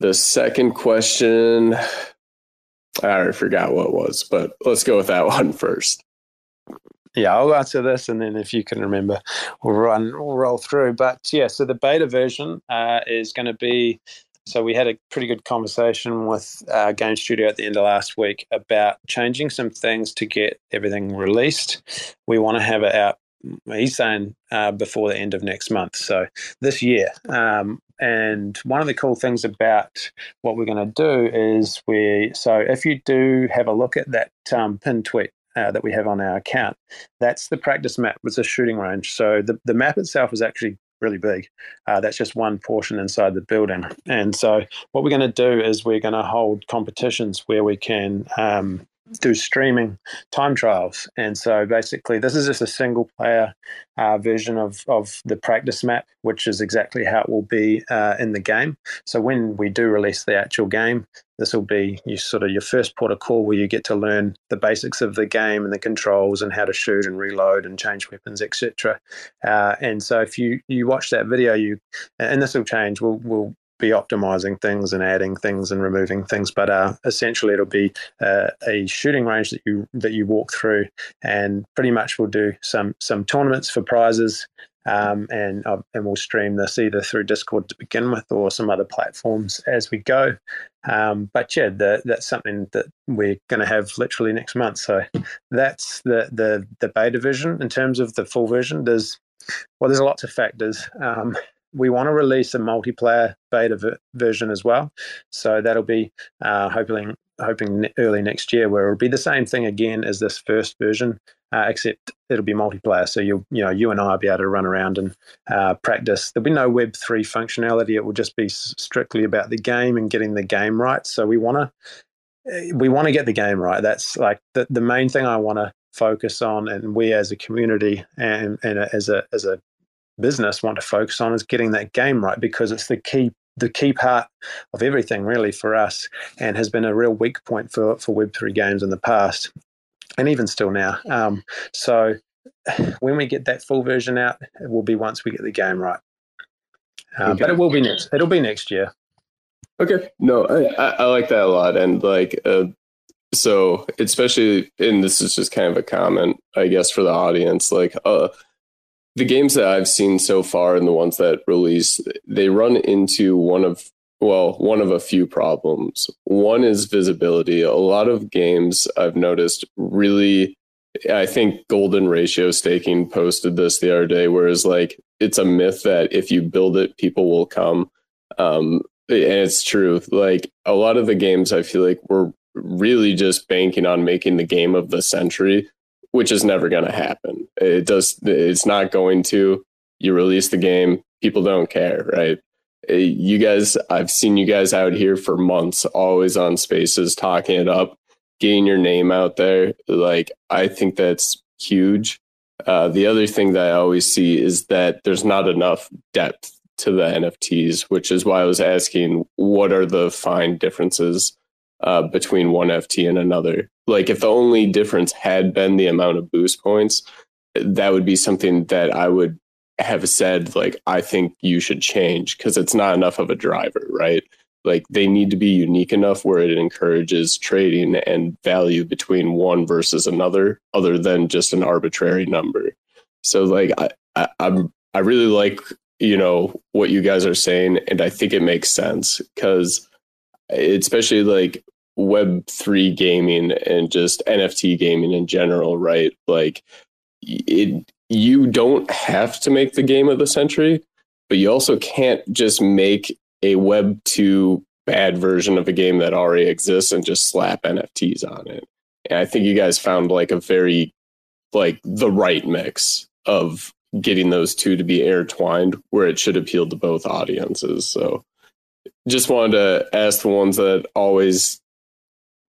S4: the second question, I already forgot what was, but let's go with that one first.
S3: Yeah, I'll answer this, and then if you can remember, we'll run, we'll roll through. But yeah, so the beta version uh, is going to be so we had a pretty good conversation with our uh, game studio at the end of last week about changing some things to get everything released. We want to have it out. He's saying uh, before the end of next month, so this year. Um, and one of the cool things about what we're going to do is we. So if you do have a look at that um, pin tweet uh, that we have on our account. That's the practice map. It's a shooting range. So the, the map itself is actually really big. Uh, that's just one portion inside the building. And so, what we're going to do is we're going to hold competitions where we can um, do streaming time trials. And so, basically, this is just a single player uh, version of, of the practice map, which is exactly how it will be uh, in the game. So, when we do release the actual game, this will be you sort of your first port of call where you get to learn the basics of the game and the controls and how to shoot and reload and change weapons, etc. Uh, and so if you you watch that video, you and this will change. We'll we'll be optimizing things and adding things and removing things, but uh, essentially it'll be uh, a shooting range that you that you walk through, and pretty much we'll do some some tournaments for prizes um, and uh, and we'll stream this either through Discord to begin with or some other platforms as we go. Um, but yeah, the, that's something that we're going to have literally next month. So that's the the the beta version. In terms of the full version, there's well, there's lots of factors. Um, we want to release a multiplayer beta v- version as well, so that'll be uh, hoping hoping early next year, where it'll be the same thing again as this first version, uh, except it'll be multiplayer. So you you know you and I will be able to run around and uh, practice. There'll be no Web three functionality. It will just be strictly about the game and getting the game right. So we want to eh, we want to get the game right. That's like the the main thing I want to focus on, and we as a community and and as a as a business want to focus on is getting that game right because it's the key the key part of everything really for us and has been a real weak point for for web3 games in the past and even still now. Um, so when we get that full version out, it will be once we get the game right. Okay. But it will be next. It'll be next year.
S4: Okay. No, I, I like that a lot, and like, uh, so especially, and this is just kind of a comment, I guess, for the audience. Like, uh, the games that I've seen so far, and the ones that release, they run into one of well, one of a few problems. One is visibility. A lot of games I've noticed really, I think Golden Ratio Staking posted this the other day, whereas like it's a myth that if you build it, people will come. Um, and it's true. Like a lot of the games, I feel like we're really just banking on making the game of the century, which is never going to happen. It does. It's not going to. You release the game, people don't care, right? you guys, I've seen you guys out here for months, always on spaces, talking it up, getting your name out there. Like, I think that's huge. Uh, the other thing that I always see is that there's not enough depth to the NFTs, which is why I was asking what are the fine differences uh, between one NFT and another. Like, if the only difference had been the amount of boost points, that would be something that I would have said like I think you should change because it's not enough of a driver, right? like they need to be unique enough where it encourages trading and value between one versus another other than just an arbitrary number so like i, I i'm i really like you know what you guys are saying and i think it makes sense because especially like web 3 gaming and just nft gaming in general right? Like it you don't have to make the game of the century but you also can't just make a web 2 bad version of a game that already exists and just slap nfts on it. And i think you guys found like a very like the right mix of getting those two to be intertwined where it should appeal to both audiences. So just wanted to ask the ones that always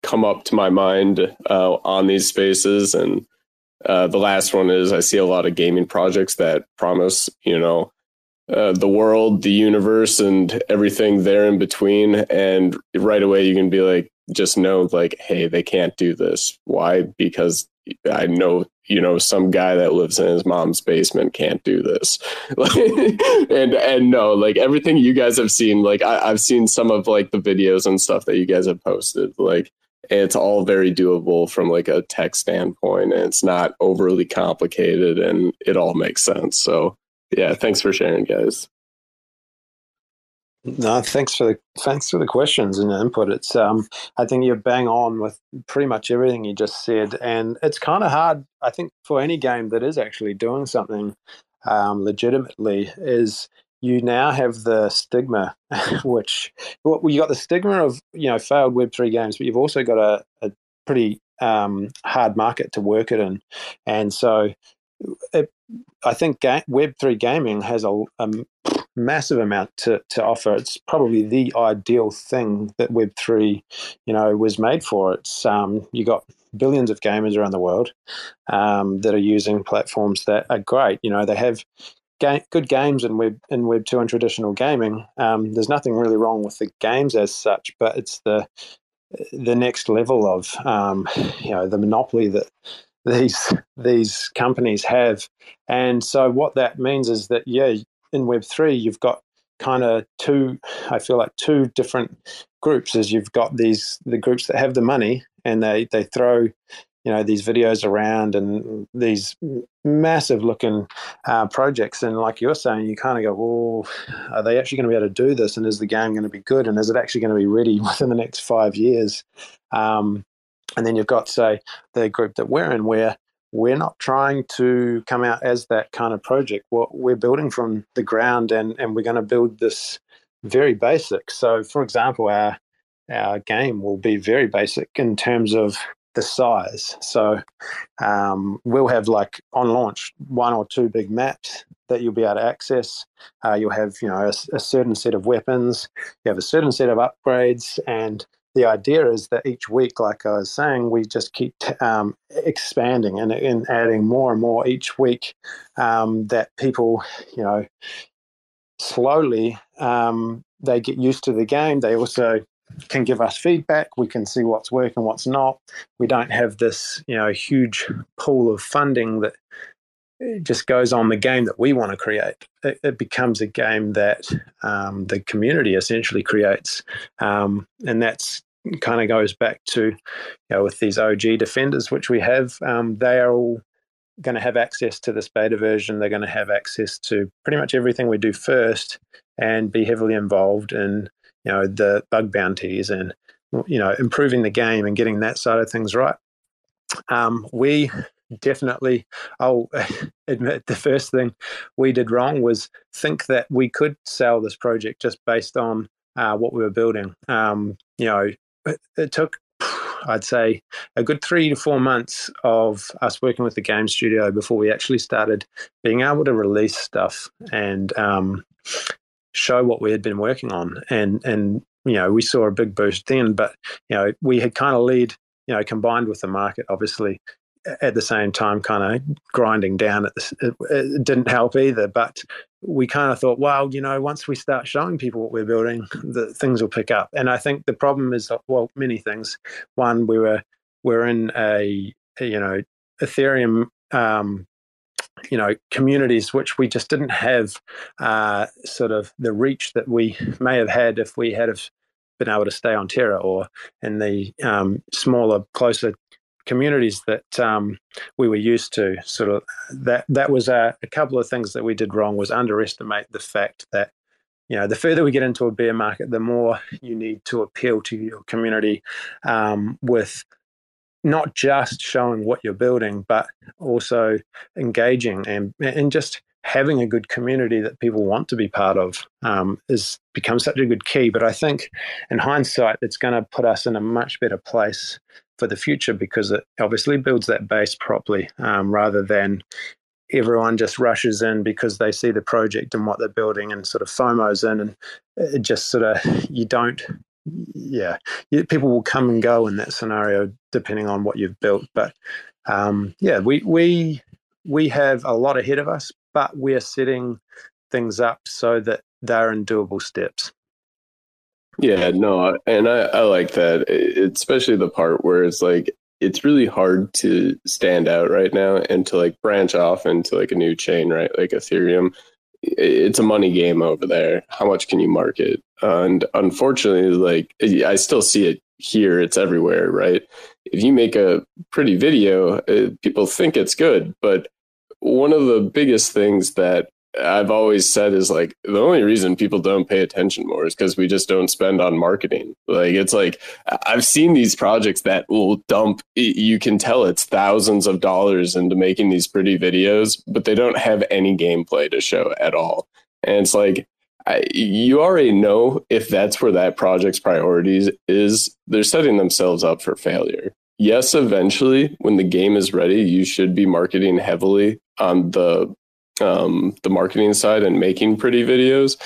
S4: come up to my mind uh, on these spaces and uh, the last one is i see a lot of gaming projects that promise you know uh, the world, the universe, and everything there in between. And right away, you can be like, just know, like, hey, they can't do this. Why? Because I know, you know, some guy that lives in his mom's basement can't do this. and and no, like everything you guys have seen, like I, I've seen some of like the videos and stuff that you guys have posted, like it's all very doable from like a tech standpoint and it's not overly complicated and it all makes sense so yeah, thanks for sharing, guys.
S3: No, thanks for the thanks for the questions and the input. It's um, I think you're bang on with pretty much everything you just said, and it's kind of hard. I think for any game that is actually doing something um, legitimately, is you now have the stigma, which well, you got the stigma of you know failed Web three games, but you've also got a, a pretty um, hard market to work it in, and so it, I think ga- Web3 gaming has a, a, massive amount to, to offer. It's probably the ideal thing that Web3, you know, was made for. It's um, you got billions of gamers around the world um, that are using platforms that are great. You know, they have ga- good games in Web in Web2 and traditional gaming. Um, there's nothing really wrong with the games as such, but it's the the next level of um, you know the monopoly that these these companies have. And so what that means is that yeah, in Web three you've got kind of two I feel like two different groups as you've got these the groups that have the money and they they throw you know these videos around and these massive looking uh, projects and like you're saying you kind of go well are they actually going to be able to do this and is the game going to be good and is it actually going to be ready within the next five years um, and then you've got, say, the group that we're in, where we're not trying to come out as that kind of project. Well, we're building from the ground, and and we're going to build this very basic. So, for example, our our game will be very basic in terms of the size. So um, we'll have like on launch one or two big maps that you'll be able to access. Uh, you'll have you know a, a, certain set of weapons. You have a certain set of upgrades, and the idea is that each week, like I was saying, we just keep um, expanding and, and, adding more and more each week. Um, that people, you know, slowly um, they get used to the game. They also can give us feedback. We can see what's working, what's not. We don't have this, you know, huge pool of funding that just goes on the game that we want to create. It, it becomes a game that um, the community essentially creates, um, and that's kind of goes back to you know with these OG defenders which we have. Um, they are all going to have access to this beta version. They're going to have access to pretty much everything we do first, and be heavily involved in you know the bug bounties and you know improving the game and getting that side of things right. Um, we definitely, I'll admit the first thing we did wrong was think that we could sell this project just based on uh, what we were building. Um, you know, it, it, took, I'd say, a good three to four months of us working with the game studio before we actually started being able to release stuff and um, show what we had been working on. And and you know, we saw a big boost then, but you know, we had kind of led you know, combined with the market, obviously, at the same time kind of grinding down at this it, it, didn't help either but we kind of thought well you know once we start showing people what we're building the things will pick up and i think the problem is well many things one we were we're in a you know ethereum um, you know communities which we just didn't have uh, sort of the reach that we may have had if we had have been able to stay on Terra or in the um, smaller, closer communities that um, we were used to. Sort of that that was a, a, couple of things that we did wrong was underestimate the fact that you know the further we get into a bear market, the more you need to appeal to your community um, with not just showing what you're building, but also engaging and and just having a good community that people want to be part of um, is such a good key. But I think, in hindsight, it's going to put us in a much better place for the future because it obviously builds that base properly, um, rather than everyone just rushes in because they see the project and what they're building and sort of FOMOs in, and it just sort of you don't. Yeah, people will come and go in that scenario depending on what you've built. But um, yeah, we we we have a lot ahead of us, but we're setting things up so that they're in doable steps.
S4: Yeah, no, and I, I like that, especially the part where it's like it's really hard to stand out right now and to like branch off into like a new chain, right? Like Ethereum. It's a money game over there. How much can you market? and unfortunately, like I still see it here. It's everywhere, right? If you make a pretty video, uh, people think it's good, but one of the biggest things that I've always said is like the only reason people don't pay attention more is because we just don't spend on marketing. Like it's like I've seen these projects that will dump. You can tell it's thousands of dollars into making these pretty videos, but they don't have any gameplay to show at all. And it's like I, you already know if that's where that project's priorities is. They're setting themselves up for failure yes, eventually when the game is ready, you should be marketing heavily on the um, the marketing side and making pretty videos.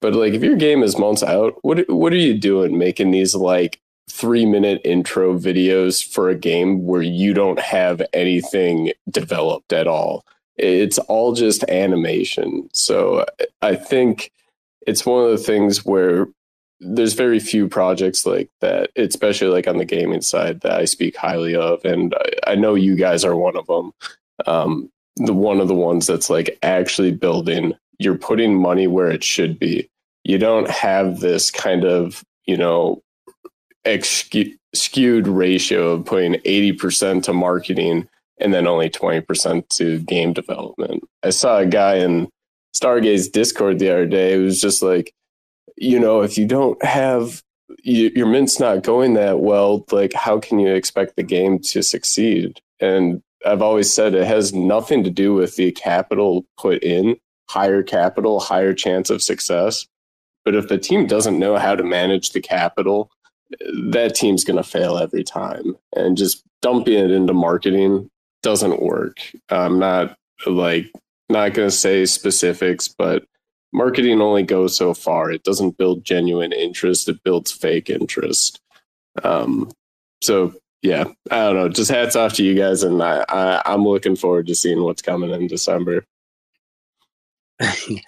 S4: But like if your game is months out, what what are you doing making these like three minute intro videos for a game where you don't have anything developed at all? It's all just animation. So I think it's one of the things where there's very few projects like that, especially like on the gaming side that I speak highly of, and I, I know you guys are one of them. Um, the one of the ones that's like actually building. You're putting money where it should be. You don't have this kind of you know skewed ratio of putting 80% to marketing and then only 20% to game development. I saw a guy in Stargaze Discord the other day who was just like, you know, if you don't have you, your mint's not going that well, like how can you expect the game to succeed? And I've always said it has nothing to do with the capital put in, higher capital, higher chance of success. But if the team doesn't know how to manage the capital, that team's going to fail every time. And just dumping it into marketing doesn't work. I'm not like not going to say specifics, but marketing only goes so far. It doesn't build genuine interest, it builds fake interest. Um, so yeah, I don't know. Just hats off to you guys, and I, I I'm looking forward to seeing what's coming in December.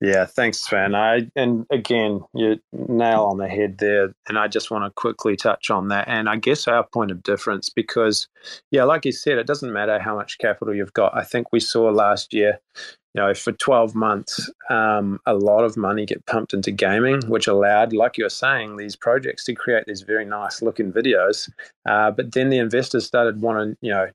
S3: yeah, thanks, Sven. I and again, you nail on the head there. And I just want to quickly touch on that. And I guess our point of difference, because yeah, like you said, it doesn't matter how much capital you've got. I think we saw last year, you know, for 12 months, um, a lot of money get pumped into gaming, which allowed, like you were saying, these projects to create these very nice looking videos. Uh, but then the investors started wanting, you know,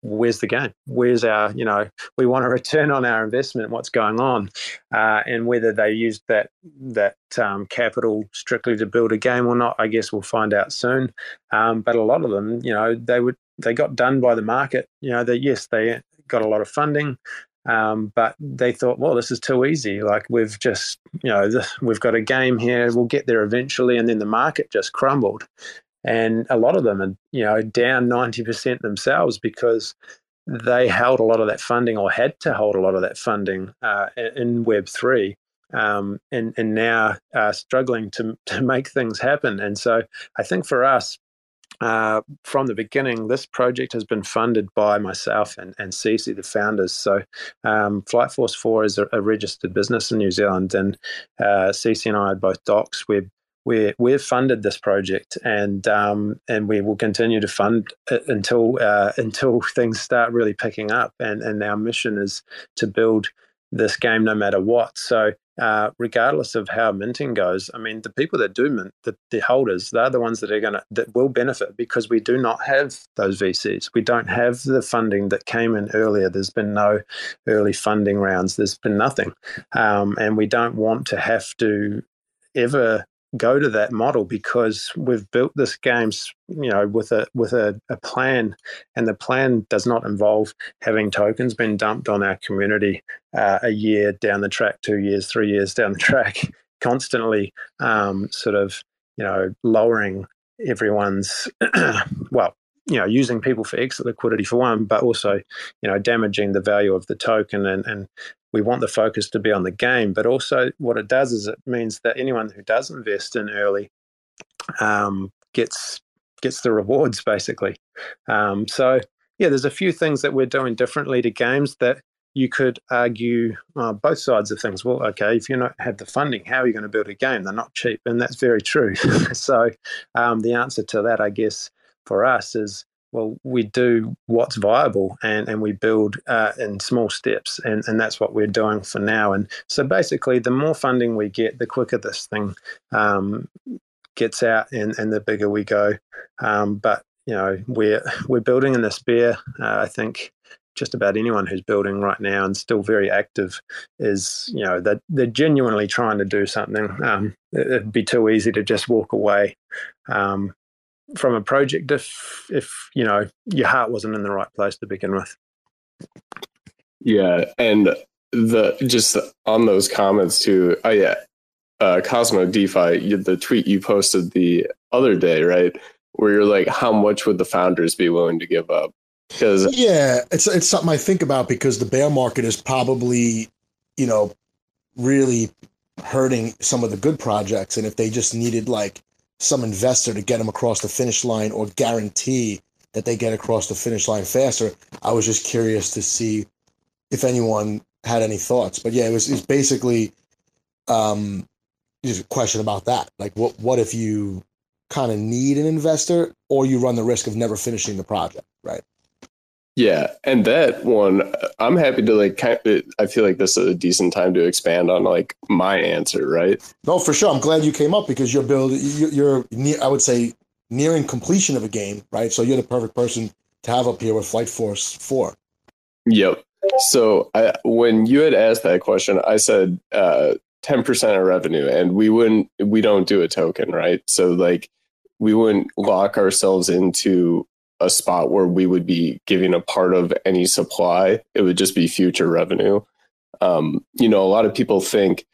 S3: where's the game? Where's our, you know, we want a return on our investment. What's going on? Uh, and whether they used that that um, capital strictly to build a game or not, I guess we'll find out soon. Um, but a lot of them, you know, they would they got done by the market. You know, they yes, they got a lot of funding. Um, but they thought, well, this is too easy. Like we've just, you know, we've got a game here. We'll get there eventually, and then the market just crumbled and a lot of them are you know down 90% themselves because they held a lot of that funding or had to hold a lot of that funding uh, in web 3 um, and, and now are struggling to, to make things happen and so i think for us uh, from the beginning, this project has been funded by myself and, and the founders. So, um, Flight Force 4 is a, a, registered business in New Zealand, and uh, and I are both docs. We're we we've funded this project and um, and we will continue to fund it until uh, until things start really picking up and and our mission is to build this game no matter what. So uh, regardless of how minting goes, I mean, the people that do mint, the, the holders, they're the ones that are going to that will benefit because we do not have those VCs. We don't have the funding that came in earlier. There's been no early funding rounds. There's been nothing, um, and we don't want to have to ever go to that model because we've built this game, you know, with a with a, a, plan, and the plan does not involve having tokens been dumped on our community uh, a year down the track, two years, three years down the track, constantly um, sort of you know lowering everyone's well you know using people for exit liquidity for one but also you know damaging the value of the token and and we want the focus to be on the game, but also what it does is it means that anyone who does invest in early um, gets gets the rewards basically. Um, so yeah, there's a few things that we're doing differently to games that you could argue uh, both sides of things. Well, okay, if you don't have the funding, how are you going to build a game? They're not cheap, and that's very true. so um, the answer to that, I guess, for us is well, we do what's viable and, and we build uh, in small steps. And, and that's what we're doing for now. And so basically, the more funding we get, the quicker this thing um, gets out and, and the bigger we go. Um, but, you know, we're, we're building in this bear. Uh, I think just about anyone who's building right now and still very active is, you know, that they're, they're genuinely trying to do something. Um, it'd be too easy to just walk away. Um, from a project if if you know your heart wasn't in the right place to begin with.
S4: Yeah, and the just on those comments too. Oh yeah, uh, Cosmo DeFi, the tweet you posted the other day, right? Where you're like, how much would the founders be willing to give up? Because
S2: yeah, it's it's something I think about because the bear market is probably, you know, really hurting some of the good projects, and if they just needed like some investor to get them across the finish line or guarantee that they get across the finish line faster. I was just curious to see if anyone had any thoughts. But yeah, it was, it was basically um, just a question about that. Like, what what if you kind of need an investor, or you run the risk of never finishing the project, right?
S4: Yeah, and that one, I'm happy to like. Kind of, I feel like this is a decent time to expand on like my answer, right?
S2: No, for sure. I'm glad you came up because you're building. You're, near, I would say, nearing completion of a game, right? So you're the perfect person to have up here with Flight Force Four.
S4: Yep. So I, when you had asked that question, I said uh, ten percent of revenue, and we wouldn't. We don't do a token, right? So like we wouldn't lock ourselves into a spot where we would be giving a part of any supply. It would just be future revenue. Um, you know, a lot of people think,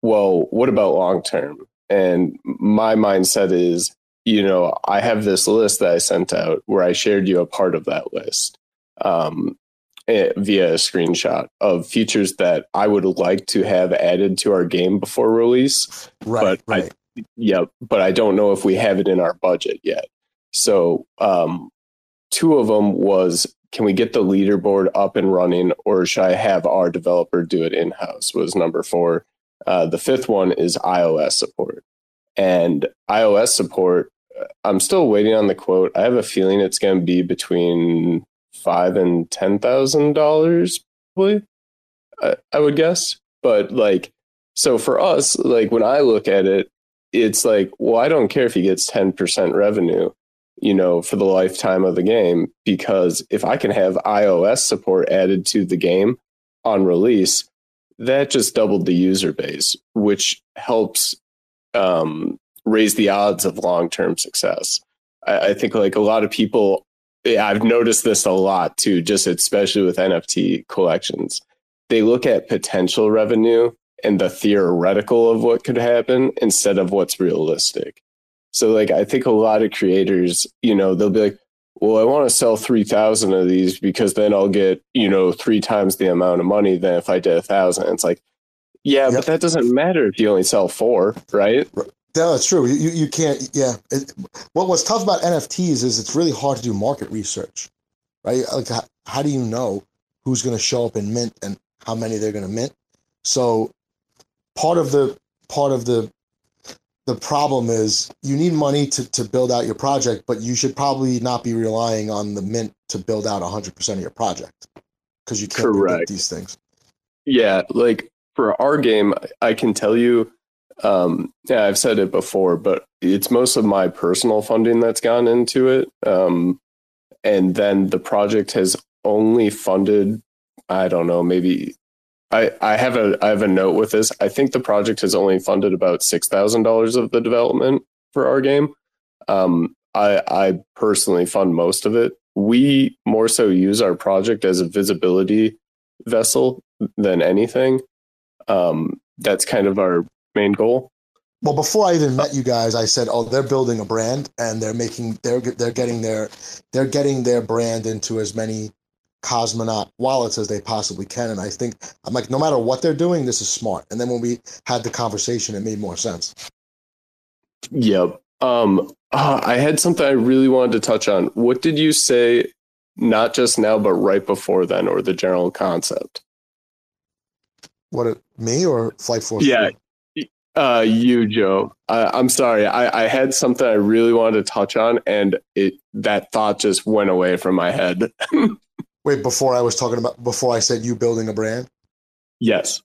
S4: well, what about long term? And my mindset is, you know, I have this list that I sent out where I shared you a part of that list um, eh, via a screenshot of features that I would like to have added to our game before release.
S2: Right.
S4: But
S2: right.
S4: I, yeah, but I don't know if we have it in our budget yet. So um, two of them was can we get the leaderboard up and running or should I have our developer do it in house? Was number four. Uh, the fifth one is iOS support. And iOS support, uh, I'm still waiting on the quote. I have a feeling it's going to be between five and ten thousand dollars, probably. I, I would guess. But like, so for us, like when I look at it, it's like, well, I don't care if he gets ten percent revenue you know, for the lifetime of the game. Because if I can have iOS support added to the game on release, that just doubled the user base, which helps um, raise the odds of long term success. I, I, think like a lot of people, I've noticed this a lot too, just especially with NFT collections. They look at potential revenue and the theoretical of what could happen instead of what's realistic. So like I think a lot of creators, you know, they'll be like, well, I want to sell 3,000 of these because then I'll get, you know, three times the amount of money than if I did a thousand. It's like, yeah, yep. but that doesn't matter if you only sell four, right?
S2: No, that's true. You, you can't, yeah. It, what, what's tough about NFTs is it's really hard to do market research, right? Like, how, how do you know who's going to show up in mint and how many they're going to mint? So part of the, part of the the problem is you need money to, to build out your project, but you should probably not be relying on the mint to build out 100% of your project because you can't Correct. these things.
S4: Yeah, like for our game, I can tell you, um, yeah, I've said it before, but it's most of my personal funding that's gone into it. Um, and then the project has only funded, I don't know, maybe I, I have a I have a note with this. I think the project has only funded about six thousand dollars of the development for our game. Um, I I personally fund most of it. We more so use our project as a visibility vessel than anything. Um, that's kind of our main goal.
S2: Well, before I even met you guys, I said, "Oh, they're building a brand, and they're making they're they're getting their they're getting their brand into as many cosmonaut wallets as they possibly can. And I think I'm like, no matter what they're doing, this is smart. And then when we had the conversation, it made more sense.
S4: Yep. Um, uh, I had something I really wanted to touch on. What did you say? Not just now, but right before then, or the general concept.
S2: What it, me or Flight Force?
S4: Yeah, uh, you, Joe. I, am sorry. I, I had something I really wanted to touch on, and it that thought just went away from my head.
S2: Wait, before I was talking about before I said you building a brand.
S4: Yes.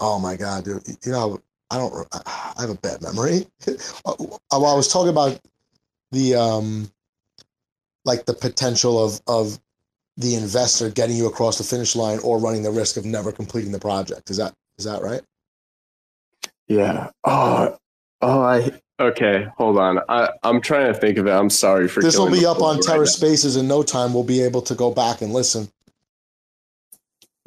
S2: Oh my god, dude! You know, I don't. I have a bad memory. While I was talking about the um, like the potential of of the investor getting you across the finish line or running the risk of never completing the project. Is that is that right?
S4: Yeah. Oh, oh, I Okay, hold on. I, I'm trying to think of it. I'm sorry for
S2: this. Will be up on Terra right Spaces in no time. We'll be able to go back and listen.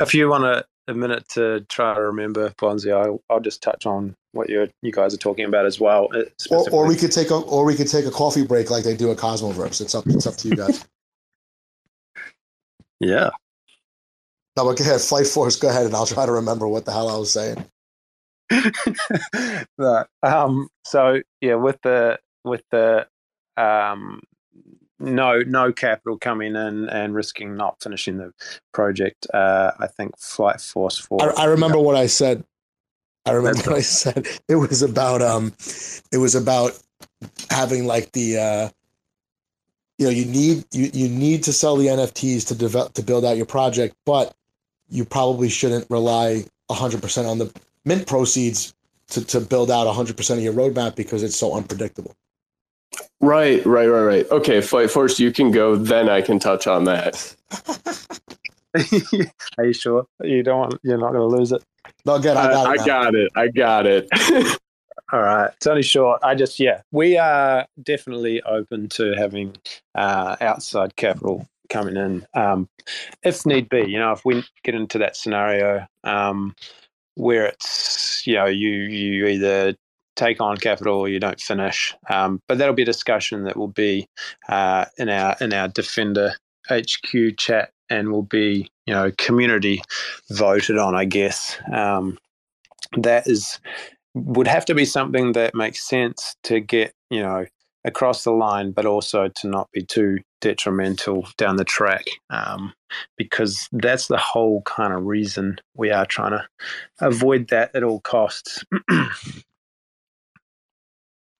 S3: if you want a, a, minute to try to remember Bonzi, I'll, I'll just touch on what you you guys are talking about as well. Uh,
S2: or, or, we could take a or we could take a coffee break like they do at Cosmoverse. It's up it's up to you guys.
S3: yeah.
S2: No, but go ahead, Flight Force. Go ahead, and I'll try to remember what the hell I was saying.
S3: no. Um, so yeah, with the with the um, no no capital coming in and risking not finishing the project, uh, I think Flight Force Four.
S2: I, I remember what I said. I remember what I said. It was about um, it was about having like the uh, you know you need you you need to sell the NFTs to develop to build out your project, but you probably shouldn't rely 100% on the mint proceeds to, to build out 100% of your roadmap because it's so unpredictable.
S4: Right, right, right, right. Okay, Flight Force, you can go. Then I can touch on that.
S3: Are you sure you don't want? You're not going to lose it.
S2: No, good. I got
S4: I,
S2: it.
S4: I got it. I got it.
S3: All right, it's only short. I just yeah, we are definitely open to having uh, outside capital coming in um, if need be. You know, if we get into that scenario, um, where it's you know you you either take on capital or you don't finish. Um, but that'll be a discussion that will be uh, in our in our Defender HQ chat and will be you know community voted on. I guess um, that is would have to be something that makes sense to get you know across the line, but also to not be too detrimental down the track um, because that's the whole kind of reason we are trying to avoid that at all costs.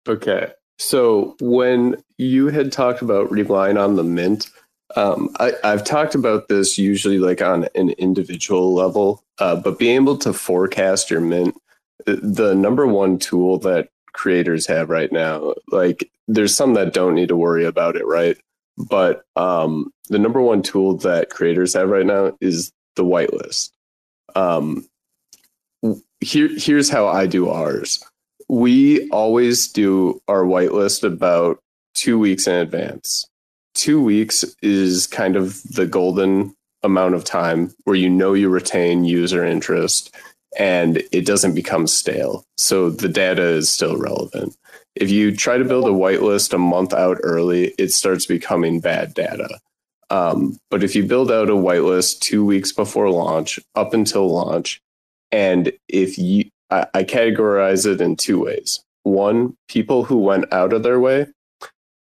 S4: okay. So when you had talked about relying on the mint, um, I, have talked about this usually like on an individual level, uh, but being able to forecast your mint, the number one tool that creators have right now, like there's some that don't need to worry about it, right? But um, the number one tool that creators have right now is the whitelist. Um, here, here's how I do ours. We always do our whitelist about two weeks in advance. Two weeks is kind of the golden amount of time where you know you retain user interest and it doesn't become stale. So the data is still relevant. If you try to build a whitelist a month out early, it starts becoming bad data. Um, but if you build out a whitelist two weeks before launch, up until launch, and if you, I, I categorize it in two ways. One, people who went out of their way.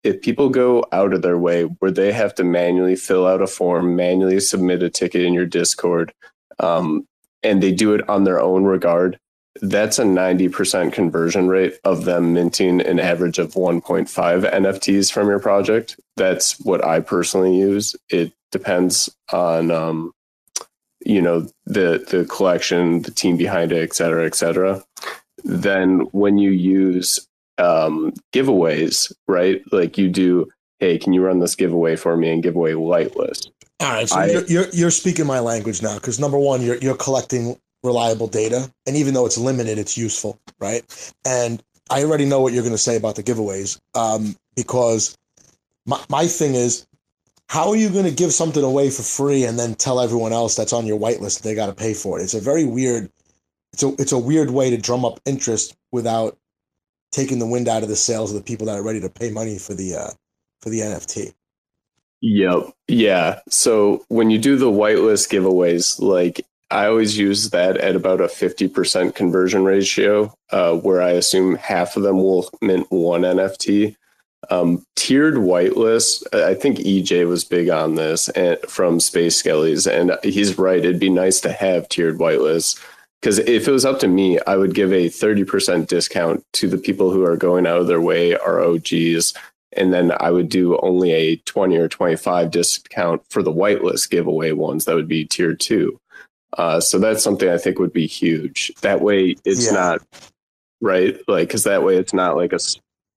S4: If people go out of their way where they have to manually fill out a form, manually submit a ticket in your Discord, um, and they do it on their own regard, that's a 90% conversion rate of them minting an average of 1.5 NFTs from your project. That's what I personally use. It depends on um, you know the the collection, the team behind it, et cetera, et cetera. Then when you use um, giveaways, right? Like you do, hey, can you run this giveaway for me and give away whitelist?
S2: All right, so
S4: I-
S2: you're, you're you're speaking my language now because number one, you're you're collecting reliable data, and even though it's limited, it's useful, right? And I already know what you're going to say about the giveaways, um, because my my thing is, how are you going to give something away for free and then tell everyone else that's on your whitelist they got to pay for it? It's a very weird, it's a it's a weird way to drum up interest without taking the wind out of the sails of the people that are ready to pay money for the uh, for the NFT.
S4: Yep. Yeah. So when you do the whitelist giveaways, like I always use that at about a 50% conversion ratio, uh, where I assume half of them will mint one NFT. Um, tiered whitelist, I think EJ was big on this and from Space Skellies, and he's right. It'd be nice to have tiered whitelists because if it was up to me, I would give a 30% discount to the people who are going out of their way, are OGs, and then I would do only a 20 or 25 discount for the whitelist giveaway ones that would be tier two. Uh, so that's something I think would be huge. That way it's
S2: Yeah.
S4: not right, like because that way it's not like a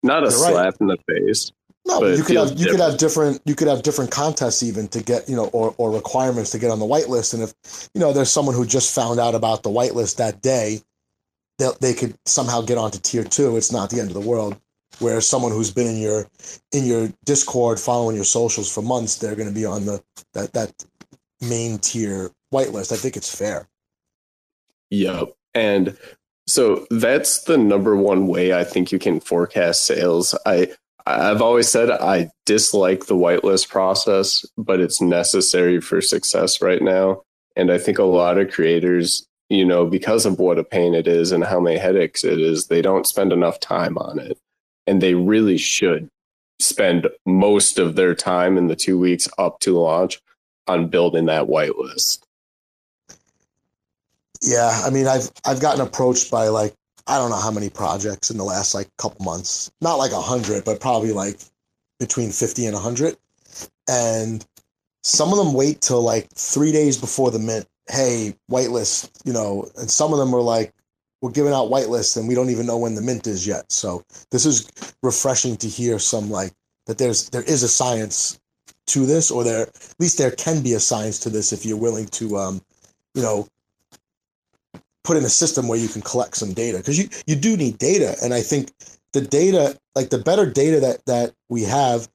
S4: not a
S2: You're right.
S4: slap in the face.
S2: No, you could have you could have different you could have different contests even to get you know or or requirements to get on the whitelist. And if you know there's someone who just found out about the whitelist that day, they they could somehow get onto tier two. It's not the end of the world. Whereas someone who's been in your in your Discord following your socials for months, they're going to be on the that that main tier whitelist. I think it's fair.
S4: Yep. And so that's the number one way I think you can forecast sales. I I've always said I dislike the whitelist process, but it's necessary for success right now. And I think a lot of creators, you know, because of what a pain it is and how many headaches it is, they don't spend enough time on it. And they really should spend most of their time in the two weeks up to launch on building that whitelist.
S2: Yeah, I mean, I've I've gotten approached by like I don't know how many projects in the last like couple months. Not like a hundred, but probably like between fifty and hundred. And some of them wait till like three days before the mint. Hey, whitelist, you know, and some of them are like, we're giving out whitelists and we don't even know when the mint is yet. So this is refreshing to hear some like that there's there is a science to this, or there at least there can be a science to this if you're willing to um, you know, put in a system where you can collect some data. Because you you do need data. And i think the data like the better data that that we have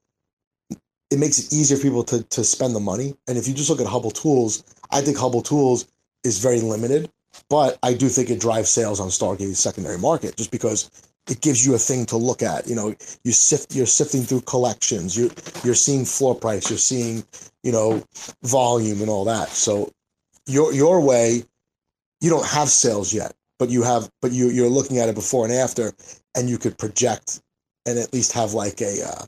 S2: it makes it easier for people to to spend the money. And if you just look at hubble tools i think hubble tools is very limited but i do think it drives sales on stargaze secondary market just because it gives you a thing to look at. You know you sift you're sifting through collections. You're you're seeing floor price. You're seeing you know volume and all that. So your your way you don't have sales yet, but you have, but you you're looking at it before and after, and you could project and at least have like a, uh,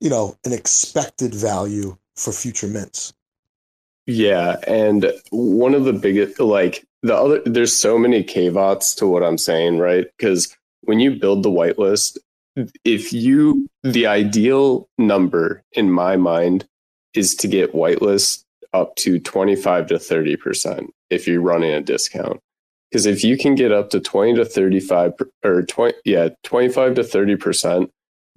S2: you know, an expected value for future mints.
S4: Yeah, and one of the biggest, like the other, there's so many caveats to what I'm saying, right? Because when you build the whitelist, if you, the ideal number in my mind is to get whitelist up to 25 to 30% if you're running a discount. Because if you can get up to 20 to 35 or 20, yeah, 25 to 30%,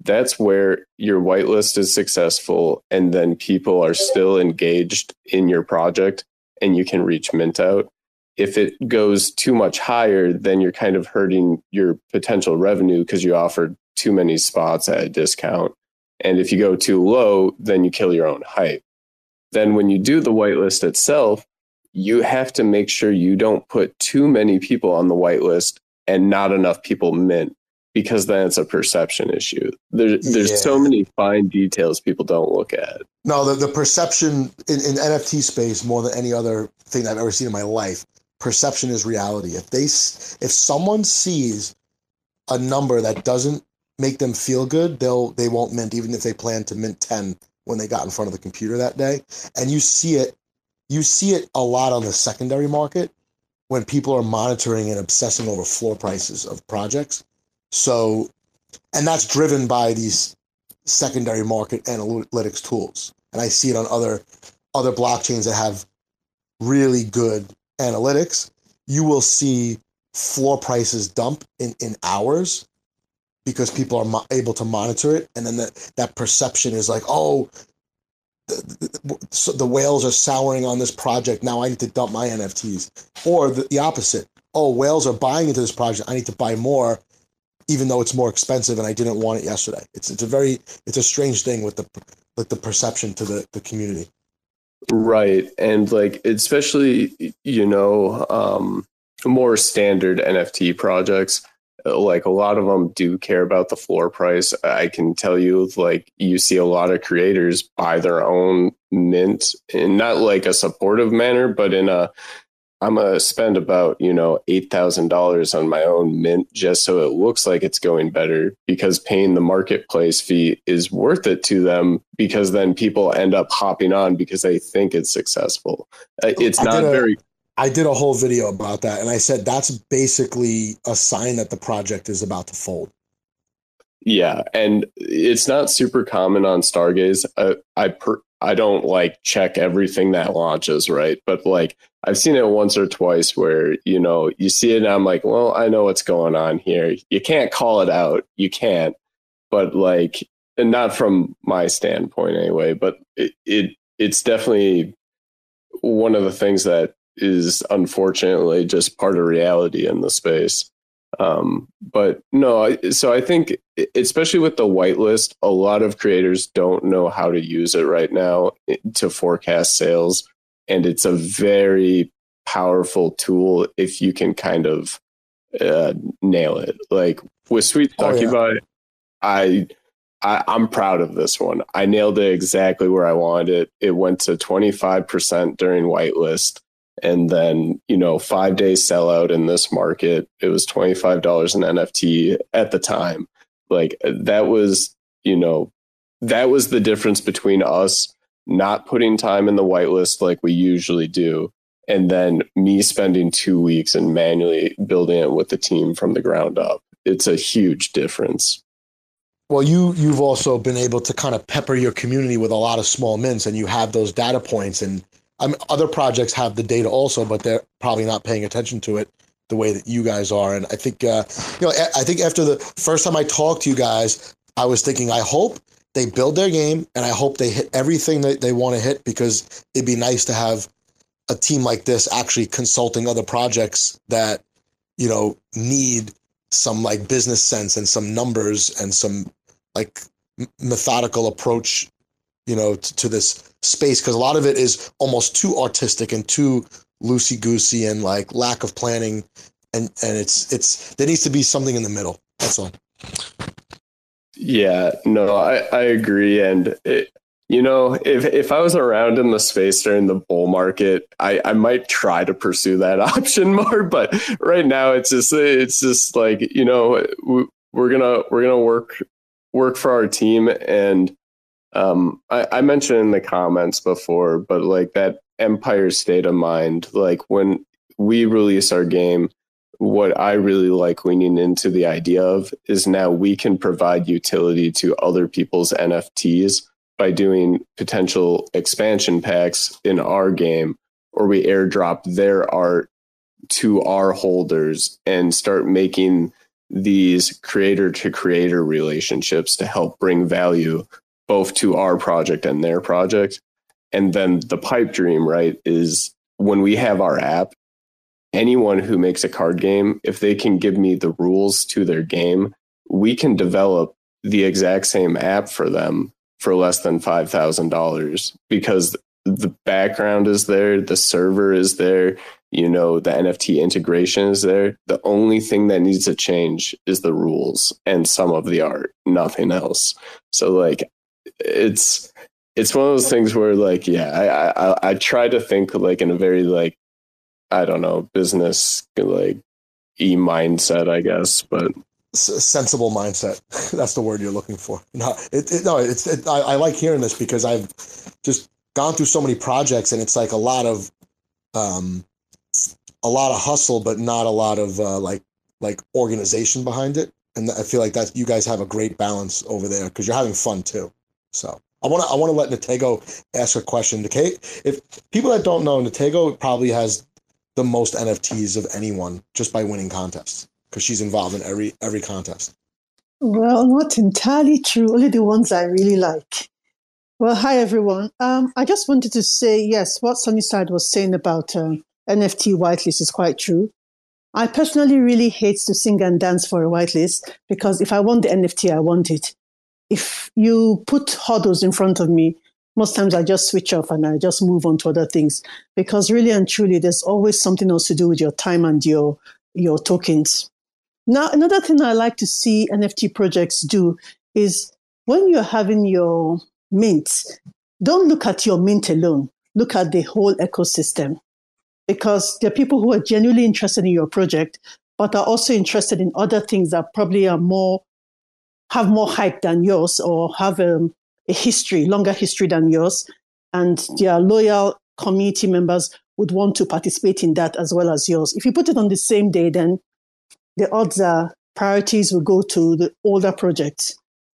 S4: that's where your whitelist is successful and then people are still engaged in your project and you can reach mint out if it goes too much higher then you're kind of hurting your potential revenue because you offered too many spots at a discount and if you go too low then you kill your own hype then when you do the whitelist itself you have to make sure you don't put too many people on the whitelist and not enough people mint because then it's a perception issue. There, there's
S2: Yeah.
S4: so many fine details people don't look at.
S2: No, the, the perception in, in NFT space more than any other thing I've ever seen in my life, perception is reality. If they if someone sees a number that doesn't make them feel good, they'll they won't mint even if they plan to mint 10 when they got in front of the computer that day. And you see it you see it a lot on the secondary market when people are monitoring and obsessing over floor prices of projects. So and that's driven by these secondary market analytics tools. And I see it on other other blockchains that have really good analytics, you will see floor prices dump in, in hours because people are mo- able to monitor it. And then that, that perception is like, oh, the, the, so the whales are souring on this project. Now I need to dump my NFTs. Or the, the opposite. Oh, whales are buying into this project. I need to buy more, even though it's more expensive and I didn't want it yesterday. It's it's a very it's a strange thing with the with the perception to the, the community.
S4: Right. And like especially, you know, um more standard NFT projects, like a lot of them do care about the floor price. I can tell you, like, you see a lot of creators buy their own mint in not like a supportive manner, but in a I'm gonna spend about you know eight thousand dollars on my own mint just so it looks like it's going better because paying the marketplace fee is worth it to them because then people end up hopping on because they think it's successful. Uh, it's not
S2: a,
S4: very
S2: I did a whole video about that, and I said that's basically a sign that the project is about to fold.
S4: Yeah, and it's not super common on Stargaze. I I, per, I don't like check everything that launches, right? But like I've seen it once or twice where you know you see it, and I'm like, well, I know what's going on here. You can't call it out, you can't, but like, and not from my standpoint anyway. But it, it it's definitely one of the things that is unfortunately just part of reality in the space. Um, but no, so I think, especially with the whitelist, a lot of creators don't know how to use it right now to forecast sales. And it's a very powerful tool if you can kind of uh, nail it. Like with Sweet Succubi, oh, yeah. I, I I'm proud of this one. I nailed it exactly where I wanted it. It went to 25% during whitelist and then you know five days sellout in this market it was $25 an nft at the time. Like that was you know that was the difference between us not putting time in the whitelist like we usually do and then me spending two weeks and manually building it with the team from the ground up. It's a huge difference.
S2: Well you you've also been able to kind of pepper your community with a lot of small mints and you have those data points and I mean, other projects have the data also, but they're probably not paying attention to it the way that you guys are. And I think, uh, you know, I think after the first time I talked to you guys, I was thinking, I hope they build their game and I hope they hit everything that they want to hit because it'd be nice to have a team like this actually consulting other projects that, you know, need some like business sense and some numbers and some like methodical approach you know, to, to this space because a lot of it is almost too artistic and too loosey goosey and like lack of planning, and and it's it's there needs to be something in the middle. That's all.
S4: Yeah, no, I I agree, and it, you know, if if I was around in the space during the bull market, I I might try to pursue that option more. But right now, it's just it's just like you know we, we're gonna we're gonna work work for our team and um, I, I mentioned in the comments before, but like that Empire state of mind, like when we release our game, what I really like leaning into the idea of is now we can provide utility to other people's NFTs by doing potential expansion packs in our game, or we airdrop their art to our holders and start making these creator to creator relationships to help bring value both to our project and their project. And then the pipe dream, right, is when we have our app, anyone who makes a card game, if they can give me the rules to their game, we can develop the exact same app for them for less than $5,000 because the background is there, the server is there, you know, the NFT integration is there. The only thing that needs to change is the rules and some of the art, nothing else. So, like, it's it's one of those things where like yeah I, I i try to think like in a very like i don't know business like e mindset i guess but
S2: S- sensible mindset. That's the word you're looking for. No it, it no it's it, I, I like hearing this because i've just gone through so many projects and it's like a lot of um a lot of hustle but not a lot of uh, like like organization behind it. And i feel like that you guys have a great balance over there because you're having fun too so I want to I want to let Nitego ask a question. If people that don't know, Nitego probably has the most NFTs of anyone just by winning contests because she's involved in every every contest.
S5: Well, not entirely true. Only the ones I really like. Well, hi everyone. Um, I just wanted to say yes, what Sunnyside was saying about uh, NFT whitelist is quite true. I personally really hate to sing and dance for a whitelist because if I want the NFT, I want it. If you put hurdles in front of me, most times I just switch off and I just move on to other things because really and truly, there's always something else to do with your time and your your tokens. Now, another thing I like to see NFT projects do is when you're having your mint, don't look at your mint alone. Look at the whole ecosystem because there are people who are genuinely interested in your project, but are also interested in other things that probably are more have more hype than yours or have um, a history, longer history than yours, and their loyal community members would want to participate in that as well as yours. If you put it on the same day, then the odds are priorities will go to the older projects.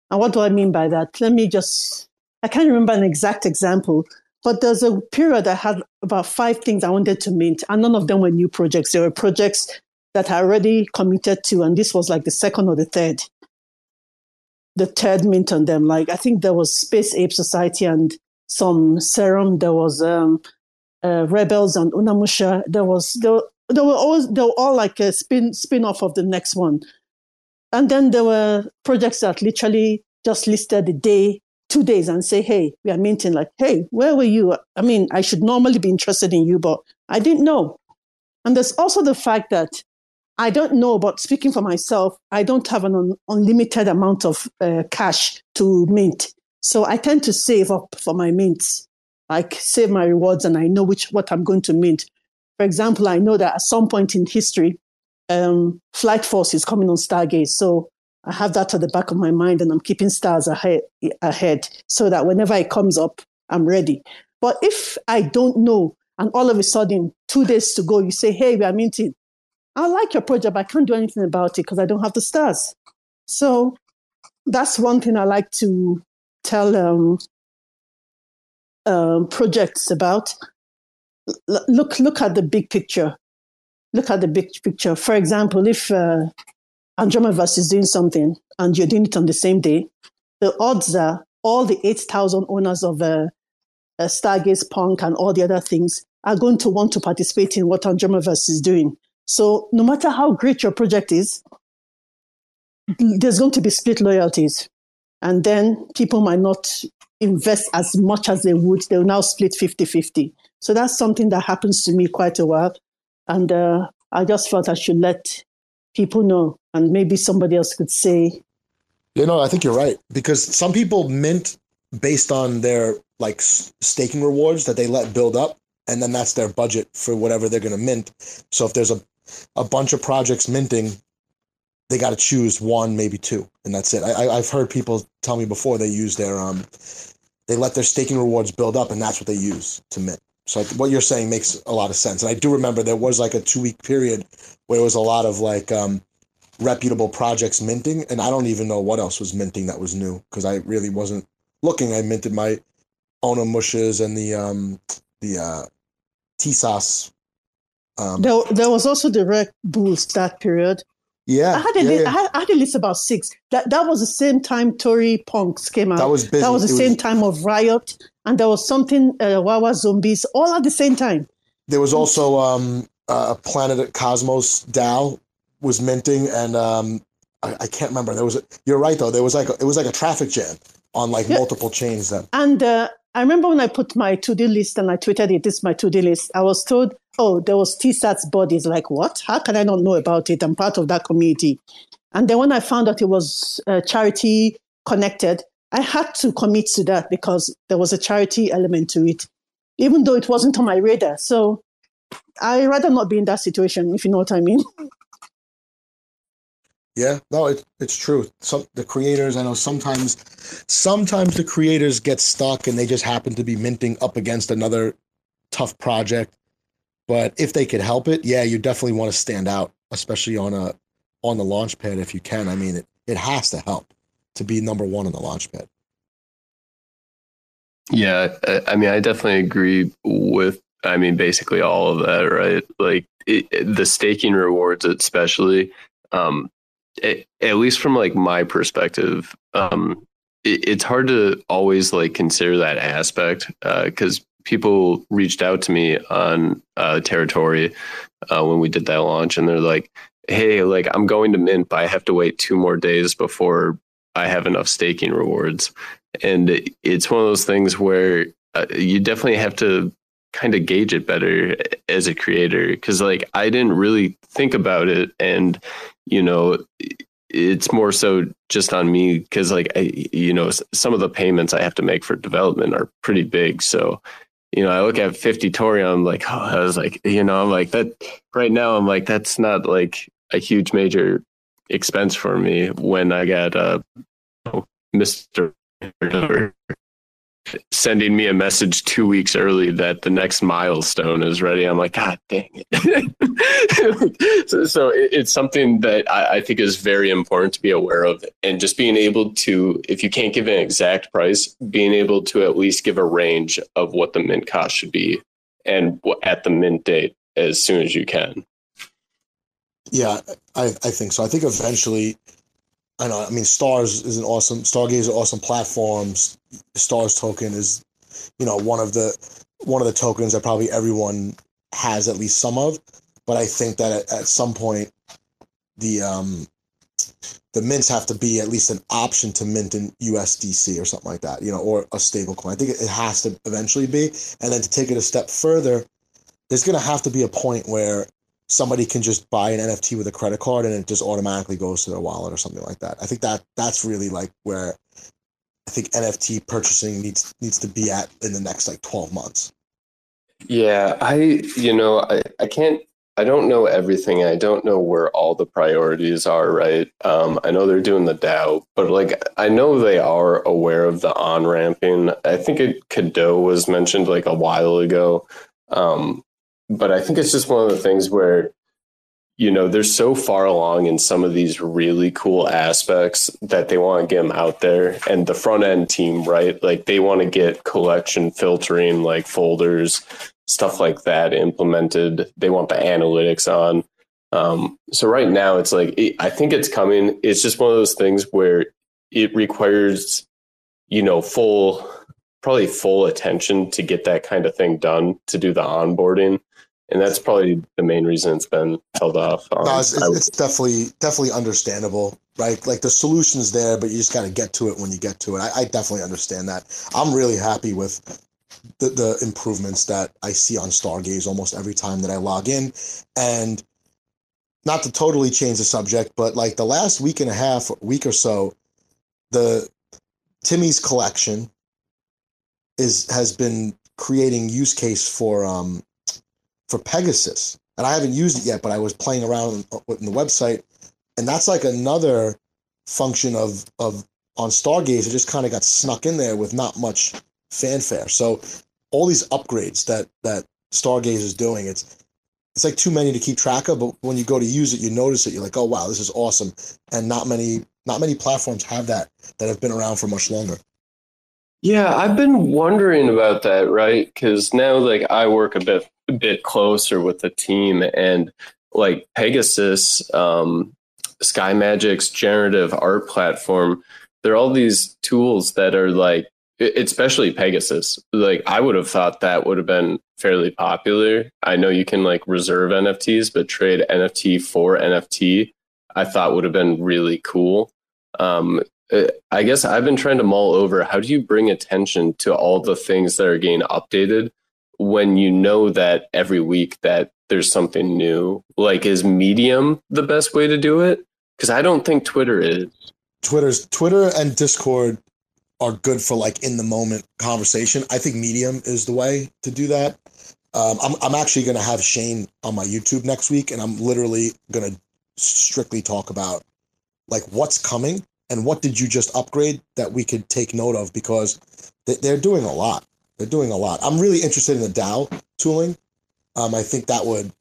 S5: And what do I mean by that? Let me just, I can't remember an exact example, but there's a period I had about five things I wanted to mint, and none of them were new projects. They were projects that I already committed to, and this was like the second or the third, the third mint on them. Like I think there was Space Ape Society and some Serum. There was um, uh, Rebels and Unamusha. There was there, they were always they were all like a spin spin off of the next one, and then there were projects that literally just listed the day two days and say, hey, we are minting, like, hey, where were you? I mean, I should normally be interested in you, but I didn't know. And there's also the fact that I don't know, but speaking for myself, I don't have an un- unlimited amount of uh, cash to mint. So I tend to save up for my mints, like save my rewards, and I know which what I'm going to mint. For example, I know that at some point in history, um, Flight Force is coming on Stargaze. So I have that at the back of my mind and I'm keeping stars ahead, ahead so that whenever it comes up, I'm ready. But if I don't know and all of a sudden, two days to go, you say, hey, we are minting. I like your project, but I can't do anything about it because I don't have the stars. So that's one thing I like to tell um, um, projects about. L- look, look at the big picture. Look at the big picture. For example, if uh, is doing something and you're doing it on the same day, the odds are all the 8,000 owners of uh, uh, Stargaze Punk and all the other things are going to want to participate in what Andromedaverse is doing. So no matter how great your project is, there's going to be split loyalties. And then people might not invest as much as they would. They'll now split 50 50. So that's something that happens to me quite a while. And uh, I just felt I should let people know and maybe somebody else could say
S2: you know i think you're right because some people mint based on their like staking rewards that they let build up and then that's their budget for whatever they're going to mint so if there's a a bunch of projects minting they got to choose one maybe two and that's it I, i've heard people tell me before they use their um they let their staking rewards build up and that's what they use to mint so what you're saying makes a lot of sense and i do remember there was like a two week period where it was a lot of like um reputable projects minting, and I don't even know what else was minting that was new because I really wasn't looking. I minted my Onamushes and the um the uh Tsas.
S5: Um, there, there was also the Red Bulls that period.
S2: Yeah,
S5: I had a
S2: yeah,
S5: list,
S2: yeah.
S5: I, had, I had a list about six. That that was the same time Tory Punks came out.
S2: That was busy.
S5: That was the
S2: it
S5: same
S2: was,
S5: time of Riot, and there was something uh, Wawa Zombies all at the same time.
S2: There was also um uh, Planet Cosmos DAO was minting, and um, I, I, can't remember. There was a, you're right though. There was like a, it was like a traffic jam on like yeah. multiple chains then.
S5: And uh, I remember when I put my to do list and I tweeted it. This is my to do list. I was told, oh, there was TSAT's bodies. Like what? How can I not know about it? I'm part of that community. And then when I found out it was uh, charity connected, I had to commit to that because there was a charity element to it, even though it wasn't on my radar. So I rather not be in that situation, if you know what I mean.
S2: Yeah, no, it, it's true. Some the creators, I know sometimes, sometimes the creators get stuck and they just happen to be minting up against another tough project. But if they could help it, yeah, you definitely want to stand out, especially on a on the launch pad if you can. I mean, it it has to help to be number one on the launch pad.
S4: Yeah, I mean, I definitely agree with. I mean, basically all of that, right? Like it, the staking rewards, especially. Um, it, at least from like my perspective, um, it, it's hard to always like consider that aspect because uh, people reached out to me on uh, Teritori uh, when we did that launch, and they're like, "Hey, like I'm going to mint, but I have to wait two more days before I have enough staking rewards." And it's one of those things where uh, you definitely have to kind of gauge it better as a creator because like I didn't really think about it and you know it's more so just on me because like I, you know some of the payments I have to make for development are pretty big so you know I look at 50 Tori I'm like oh I was like you know I'm like that right now I'm like that's not like a huge major expense for me when I got uh Mr sending me a message two weeks early that the next milestone is ready. I'm like, God dang it. so, so, it's something that I, I, think is very important to be aware of. And just being able to, if you can't give an exact price, being able to at least give a range of what the mint cost should be and at the mint date as soon as you can.
S2: Yeah, I, I think so. I think eventually I know. I mean, Stars is an awesome. Stargaze is an awesome platform. Stars token is, you know, one of the one of the tokens that probably everyone has at least some of. But I think that at, at some point, the um, the mints have to be at least an option to mint in USDC or something like that, you know, or a stable coin. I think it has to eventually be. And then to take it a step further, there's going to have to be a point where somebody can just buy an NFT with a credit card and it just automatically goes to their wallet or something like that. I think that that's really like where I think NFT purchasing needs needs to be at in the next like 12 months.
S4: Yeah, I you know, I, I can't I don't know everything. I don't know where all the priorities are, right? Um, I know they're doing the DAO, but like I know they are aware of the on ramping. I think it Kado was mentioned like a while ago. Um, but I think it's just one of the things where you know they're so far along in some of these really cool aspects that they want to get them out there. And the front end team right? Like they want to get collection filtering like folders stuff like that implemented. They want the analytics on. Um, so right now it's like it, i think it's coming. It's just one of those things where it requires you know full probably full attention to get that kind of thing done to do the onboarding and that's probably the main reason it's been held off.
S2: Um, no, it's, it's, it's, definitely definitely understandable, right? Like the solution's there, but you just got to get to it when you get to it. I, I, definitely understand that. I'm really happy with the, the improvements that I see on Stargaze almost every time that I log in, and not to totally change the subject, but like the last week and a half, week or so, the Timmy's collection is has been creating use case for um for Pegasus, and I haven't used it yet, but I was playing around in uh, the website, and that's like another function of of on Stargaze. It just kind of got snuck in there with not much fanfare. So all these upgrades that that Stargaze is doing, it's it's like too many to keep track of. But when you go to use it, you notice it. You're like, oh wow, this is awesome. And not many not many platforms have that that have been around for much longer.
S4: Yeah, I've been wondering about that, right? Because now, like, I work a bit bit closer with the team, and like Pegasus, um, Sky Magic's generative art platform, there are all these tools that are like, especially Pegasus. Like, I would have thought that would have been fairly popular. I know you can like reserve NFTs, but trade NFT for NFT, I thought would have been really cool. Um, I guess I've been trying to mull over how do you bring attention to all the things that are getting updated when you know that every week that there's something new? Like, is Medium the best way to do it? Because I don't think Twitter is.
S2: Twitter's Twitter and Discord are good for like in the moment conversation. I think Medium is the way to do that. Um, I'm I'm actually going to have Shane on my YouTube next week, and I'm literally going to strictly talk about like what's coming and what did you just upgrade that we could take note of because they're doing a lot. They're doing a lot. I'm really interested in the DAO tooling. Um, I think that would,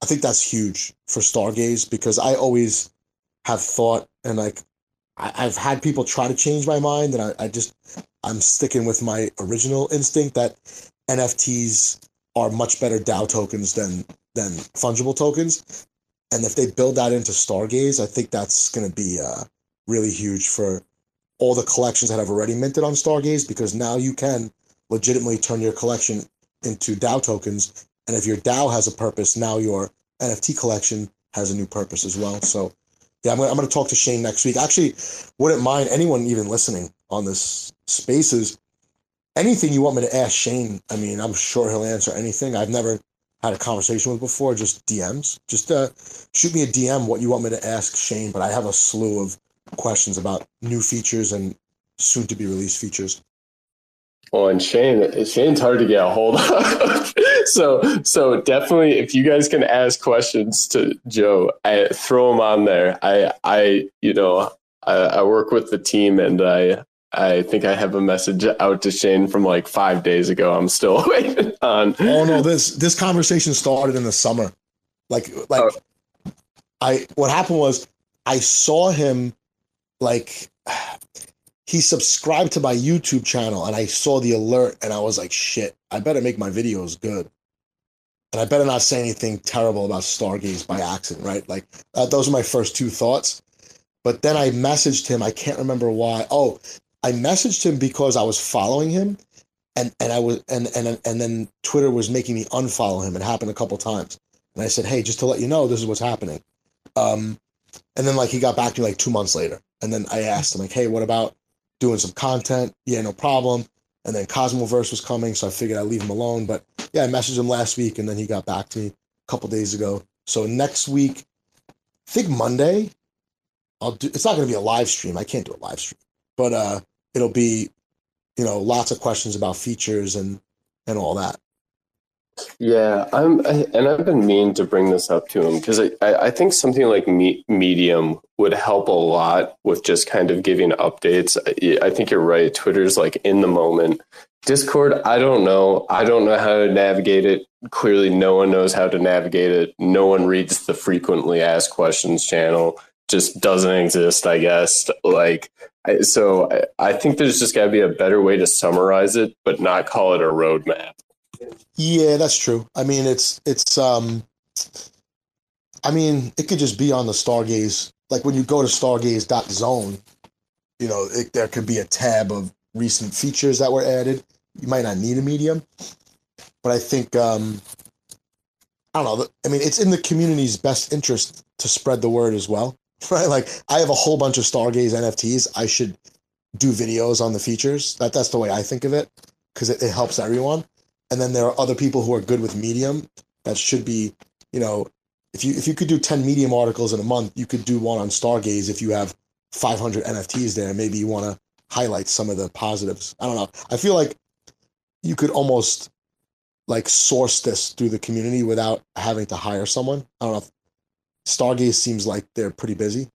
S2: I think that's huge for Stargaze because I always have thought and like I, have had people try to change my mind, and I, I just I'm sticking with my original instinct that NFTs are much better DAO tokens than than fungible tokens. And if they build that into Stargaze, I think that's going to be uh, really huge for all the collections that have already minted on Stargaze because now you can legitimately turn your collection into DAO tokens. And if your DAO has a purpose, now your NFT collection has a new purpose as well. So, yeah, I'm going, I'm to talk to Shane next week. Actually, wouldn't mind anyone even listening on this spaces. Anything you want me to ask Shane, I mean, I'm sure he'll answer anything. I've never had a conversation with before, just DMs. Just uh, shoot me a DM what you want me to ask Shane, but I have a slew of questions about new features and soon to be released features.
S4: Well, and Shane, Shane's hard to get a hold of. so, so definitely, if you guys can ask questions to Joe, I throw them on there. I, I, you know, I, I work with the team, and I, I think I have a message out to Shane from like five days ago. I'm still waiting on.
S2: Oh no this this conversation started in the summer, like like oh. I what happened was I saw him like he subscribed to my YouTube channel and I saw the alert and I was like, shit, I better make my videos good. And I better not say anything terrible about Stargaze by accident, right? Like uh, those are my first two thoughts. But then I messaged him. I can't remember why. Oh, I messaged him because I was following him, and and I was and and and then Twitter was making me unfollow him. It happened a couple times, and I said, "Hey, just to let you know, this is what's happening." Um, and then like he got back to me like two months later, and then I asked him like, "Hey, what about doing some content?" Yeah, no problem. And then Cosmoverse was coming, so I figured I'd leave him alone. But yeah, I messaged him last week, and then he got back to me a couple days ago. So next week, I think Monday, I'll do. It's not going to be a live stream. I can't do a live stream, but uh, it'll be, you know, lots of questions about features and and all that.
S4: Yeah, I'm, and I've been mean to bring this up to him because I, I think something like me, Medium would help a lot with just kind of giving updates. I, I think you're right. Twitter's like in the moment. Discord, I don't know. I don't know how to navigate it. Clearly, no one knows how to navigate it. No one reads the frequently asked questions channel. Just doesn't exist, I guess. Like, so I think there's just got to be a better way to summarize it, but not call it a roadmap.
S2: Yeah, that's true. I mean, it's it's um, I mean, it could just be on the Stargaze. Like when you go to Stargaze.zone, you know, it, there could be a tab of recent features that were added. You might not need a medium, but I think um, I don't know. I mean, it's in the community's best interest to spread the word as well, right? Like I have a whole bunch of Stargaze NFTs. I should do videos on the features. That that's the way I think of it because it, it helps everyone and then there are other people who are good with medium that should be you know if you if you could do 10 medium articles in a month you could do one on stargaze if you have 500 nfts there. Maybe you want to highlight some of the positives. I don't know. I feel like you could almost like source this through the community without having to hire someone. I don't know stargaze seems like they're pretty busy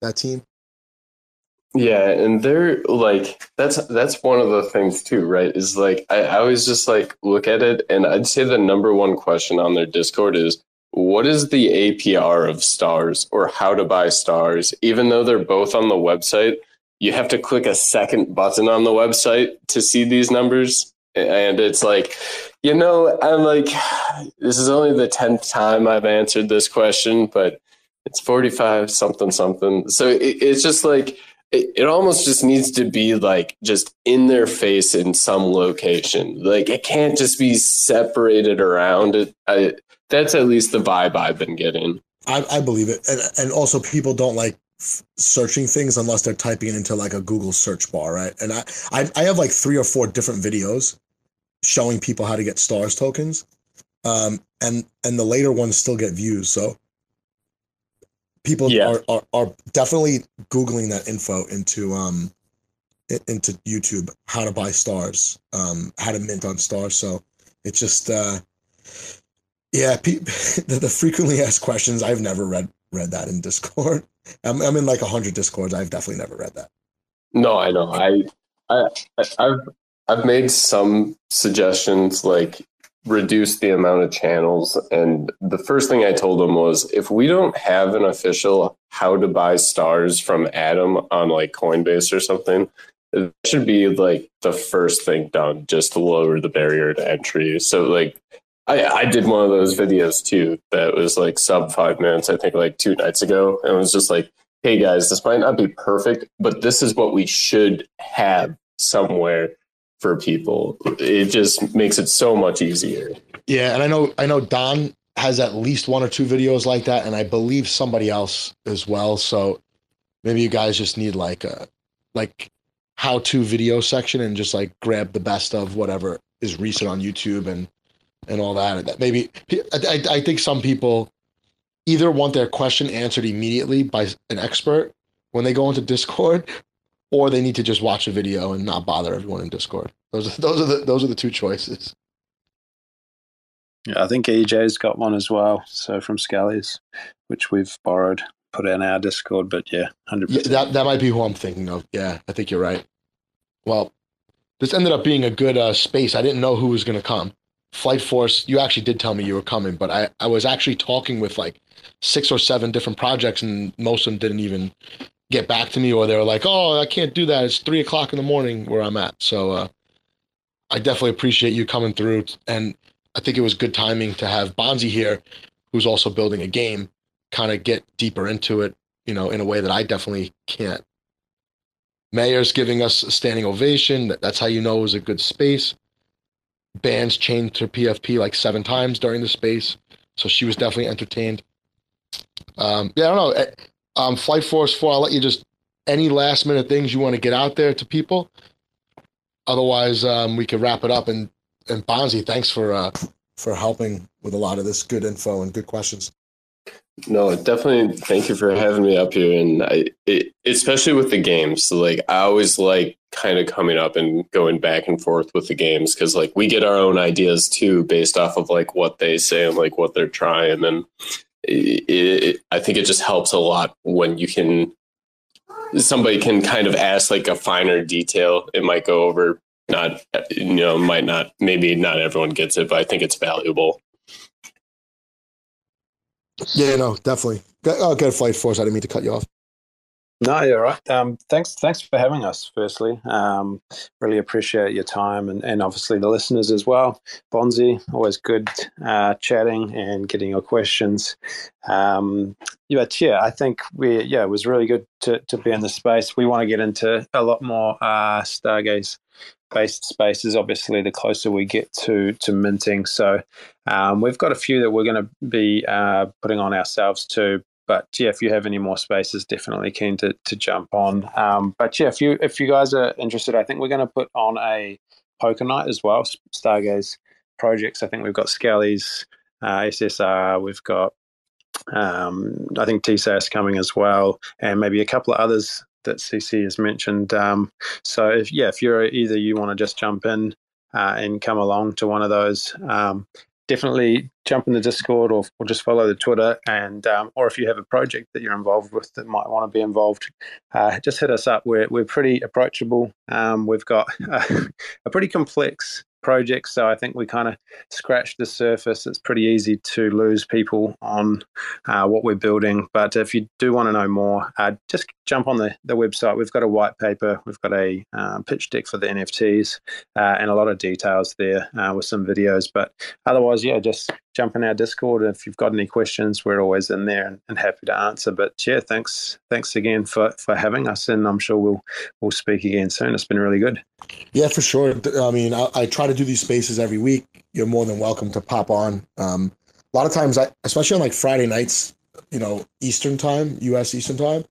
S2: that team
S4: yeah, and they're like that's that's one of the things too, right? Is like I, I always just like look at it and I'd say the number one question on their Discord is what is the APR of stars or how to buy stars? Even though they're both on the website, you have to click a second button on the website to see these numbers. And it's like, you know, I'm like, this is only the 10th time I've answered this question, but it's 45 something something. So it, it's just like, it, it almost just needs to be like just in their face in some location. Like it can't just be separated around. It, I, that's at least the vibe I've been getting.
S2: I, I believe it, and and also people don't like searching things unless they're typing into like a Google search bar, right? And I, I I have like three or four different videos showing people how to get stars tokens, um, and and the later ones still get views. So people yeah. are, are, are definitely googling that info into um into YouTube how to buy stars, um, how to mint on stars. So it's just uh yeah, pe- the, the frequently asked questions. I've never read read that in Discord. I'm I'm in like a hundred Discords. I've definitely never read that.
S4: No, I know. I I I've I've made some suggestions like reduce the amount of channels. And the first thing I told them was if we don't have an official how to buy stars from ATOM on like Coinbase or something. It should be like the first thing done just to lower the barrier to entry. So like I, I did one of those videos too that was like sub five minutes, I think like two nights ago. And it was just like, hey guys, this might not be perfect, but this is what we should have somewhere for people. It just makes it so much easier.
S2: Yeah, and I know I know Don has at least one or two videos like that, and I believe somebody else as well. So maybe you guys just need like a like how to video section and just like grab the best of whatever is recent on YouTube and and all that. That maybe I, I think some people either want their question answered immediately by an expert when they go into Discord, or they need to just watch a video and not bother everyone in Discord. Those are those are the those are the two choices.
S3: Yeah, I think EJ's got one as well. So from Scally's, which we've borrowed, put in our Discord. But yeah, hundred
S2: Yeah,
S3: percent.
S2: that that might be who I'm thinking of. Yeah, I think you're right. Well, this ended up being a good uh, space. I didn't know who was going to come. Flight Force, you actually did tell me you were coming, but I, I was actually talking with like six or seven different projects, and most of them didn't even get back to me, or they were like, "Oh, I can't do that. It's three o'clock in the morning where I'm at." So uh, I definitely appreciate you coming through, and I think it was good timing to have Bonzi here, who's also building a game, kind of get deeper into it, you know, in a way that I definitely can't. Mayor's giving us a standing ovation. That's how you know it was a good space. Bands changed her PFP like seven times during the space, so she was definitely entertained. Um, yeah, I don't know. Um, Flight Force Four. I'll let you just any last minute things you want to get out there to people. Otherwise, um, we could wrap it up. And and Bonzi, thanks for uh, for helping with a lot of this good info and good questions.
S4: No, definitely. Thank you for having me up here, and I, it, especially with the games. Like I always like kind of coming up and going back and forth with the games because like we get our own ideas too based off of like what they say and like what they're trying, and it, it, I think it just helps a lot when you can somebody can kind of ask like a finer detail. It might go over not you know might not maybe not everyone gets it, but I think it's valuable.
S2: Yeah, no, definitely. Go- Oh, good Flight Force. I didn't mean to cut you off.
S3: No, you're right. Um, thanks, thanks for having us. Firstly, um, really appreciate your time, and, and obviously the listeners as well. Bonzi, always good uh, chatting and getting your questions. Um, but yeah, I think we yeah it was really good to to be in the space. We want to get into a lot more uh, Stargaze based spaces. Obviously, the closer we get to to minting, so um, we've got a few that we're going to be uh, putting on ourselves too but yeah, if you have any more spaces, definitely keen to to jump on. Um, but yeah, if you if you guys are interested, I think we're going to put on a poker night as well. Stargaze projects. I think we've got Skelly's, uh, SSR. We've got um, I think TSAS coming as well, and maybe a couple of others that CC has mentioned. Um, so if yeah, if you're either you want to just jump in uh, and come along to one of those. Um, definitely jump in the Discord or, or just follow the Twitter. And um, or if you have a project that you're involved with that might want to be involved, uh, just hit us up. We're we're pretty approachable. Um, we've got a, a pretty complex project, so I think we kind of scratched the surface. It's pretty easy to lose people on uh, what we're building. But if you do want to know more, uh, just jump on the, the website. We've got a white paper, we've got a um, pitch deck for the NFTs, uh, and a lot of details there uh, with some videos. But otherwise, yeah, just jump in our Discord. If you've got any questions, we're always in there and, happy to answer. But yeah, thanks, thanks again for, for having us, and I'm sure we'll we'll speak again soon. It's been really good.
S2: Yeah, for sure. I mean, I, I try to do these spaces every week. You're more than welcome to pop on. Um, a lot of times, I, especially on like Friday nights, you know, Eastern time, U.S. Eastern time.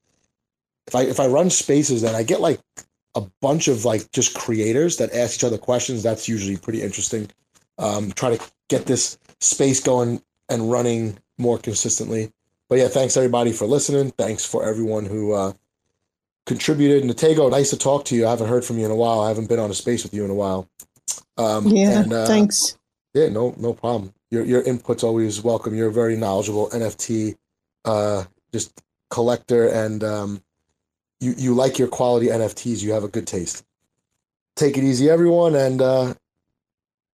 S2: If I if I run spaces, then I get like a bunch of like just creators that ask each other questions. That's usually pretty interesting. Um, try to get this space going and running more consistently. But yeah, thanks everybody for listening. Thanks for everyone who uh, contributed. Nitego, nice to talk to you. I haven't heard from you in a while. I haven't been on a space with you in a while. Um,
S5: Yeah,
S2: and, uh,
S5: thanks.
S2: Yeah, no, no problem. Your your input's always welcome. You're a very knowledgeable NFT, uh, just collector, and um, you you like your quality NFTs. You have a good taste. Take it easy, everyone, and uh,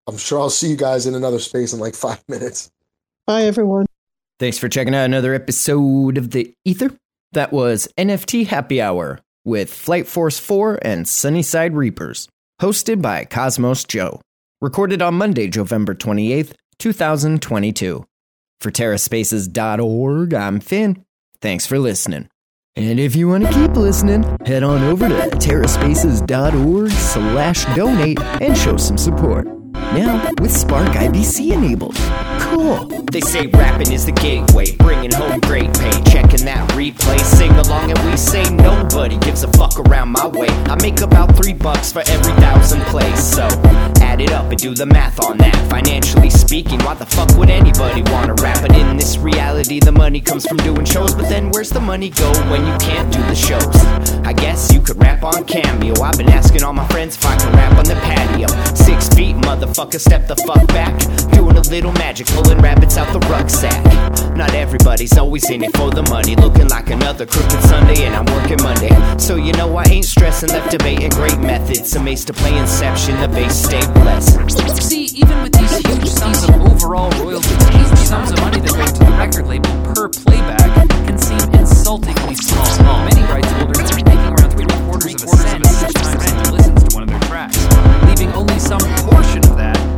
S2: I'm sure I'll see you guys in another space in like five minutes.
S5: Bye, everyone.
S1: Thanks for checking out another episode of The Ether. That was NFT Happy Hour with Flight Force 4 and Sunnyside Reapers, hosted by Cosmos Joe. Recorded on Monday, November 28th, 2022. For TerraSpaces.org, I'm Finn. Thanks for listening. And if you want to keep listening, head on over to terraspaces.org slash donate and show some support. Now with Spark IBC enabled. Cool.
S6: They say rapping is the gateway, bringing home great pay. Checking that replay, sing along, and we say nobody gives a fuck around my way. I make about three bucks for every thousand plays, up and do the math on that. Financially speaking, why the fuck would anybody wanna rap? But in this reality, the money comes from doing shows. But then where's the money go when you can't do the shows? I guess you could rap on Cameo. I've been asking all my friends if I can rap on the patio. Six feet, motherfucker, step the fuck back. Doing a little magic, pulling rabbits out the rucksack. Not everybody's always in it for the money. Looking like another crooked Sunday, and I'm working Monday. So you know I ain't stressing, left debating great methods. Amazed to play Inception, the base stay blessed.
S7: See, even with these huge sums of overall royalties, huge sums of money that go to the record label per playback can seem insultingly small. Many rights holders are making around three quarters of a cent each time someone listens to one of their tracks, leaving only some portion of that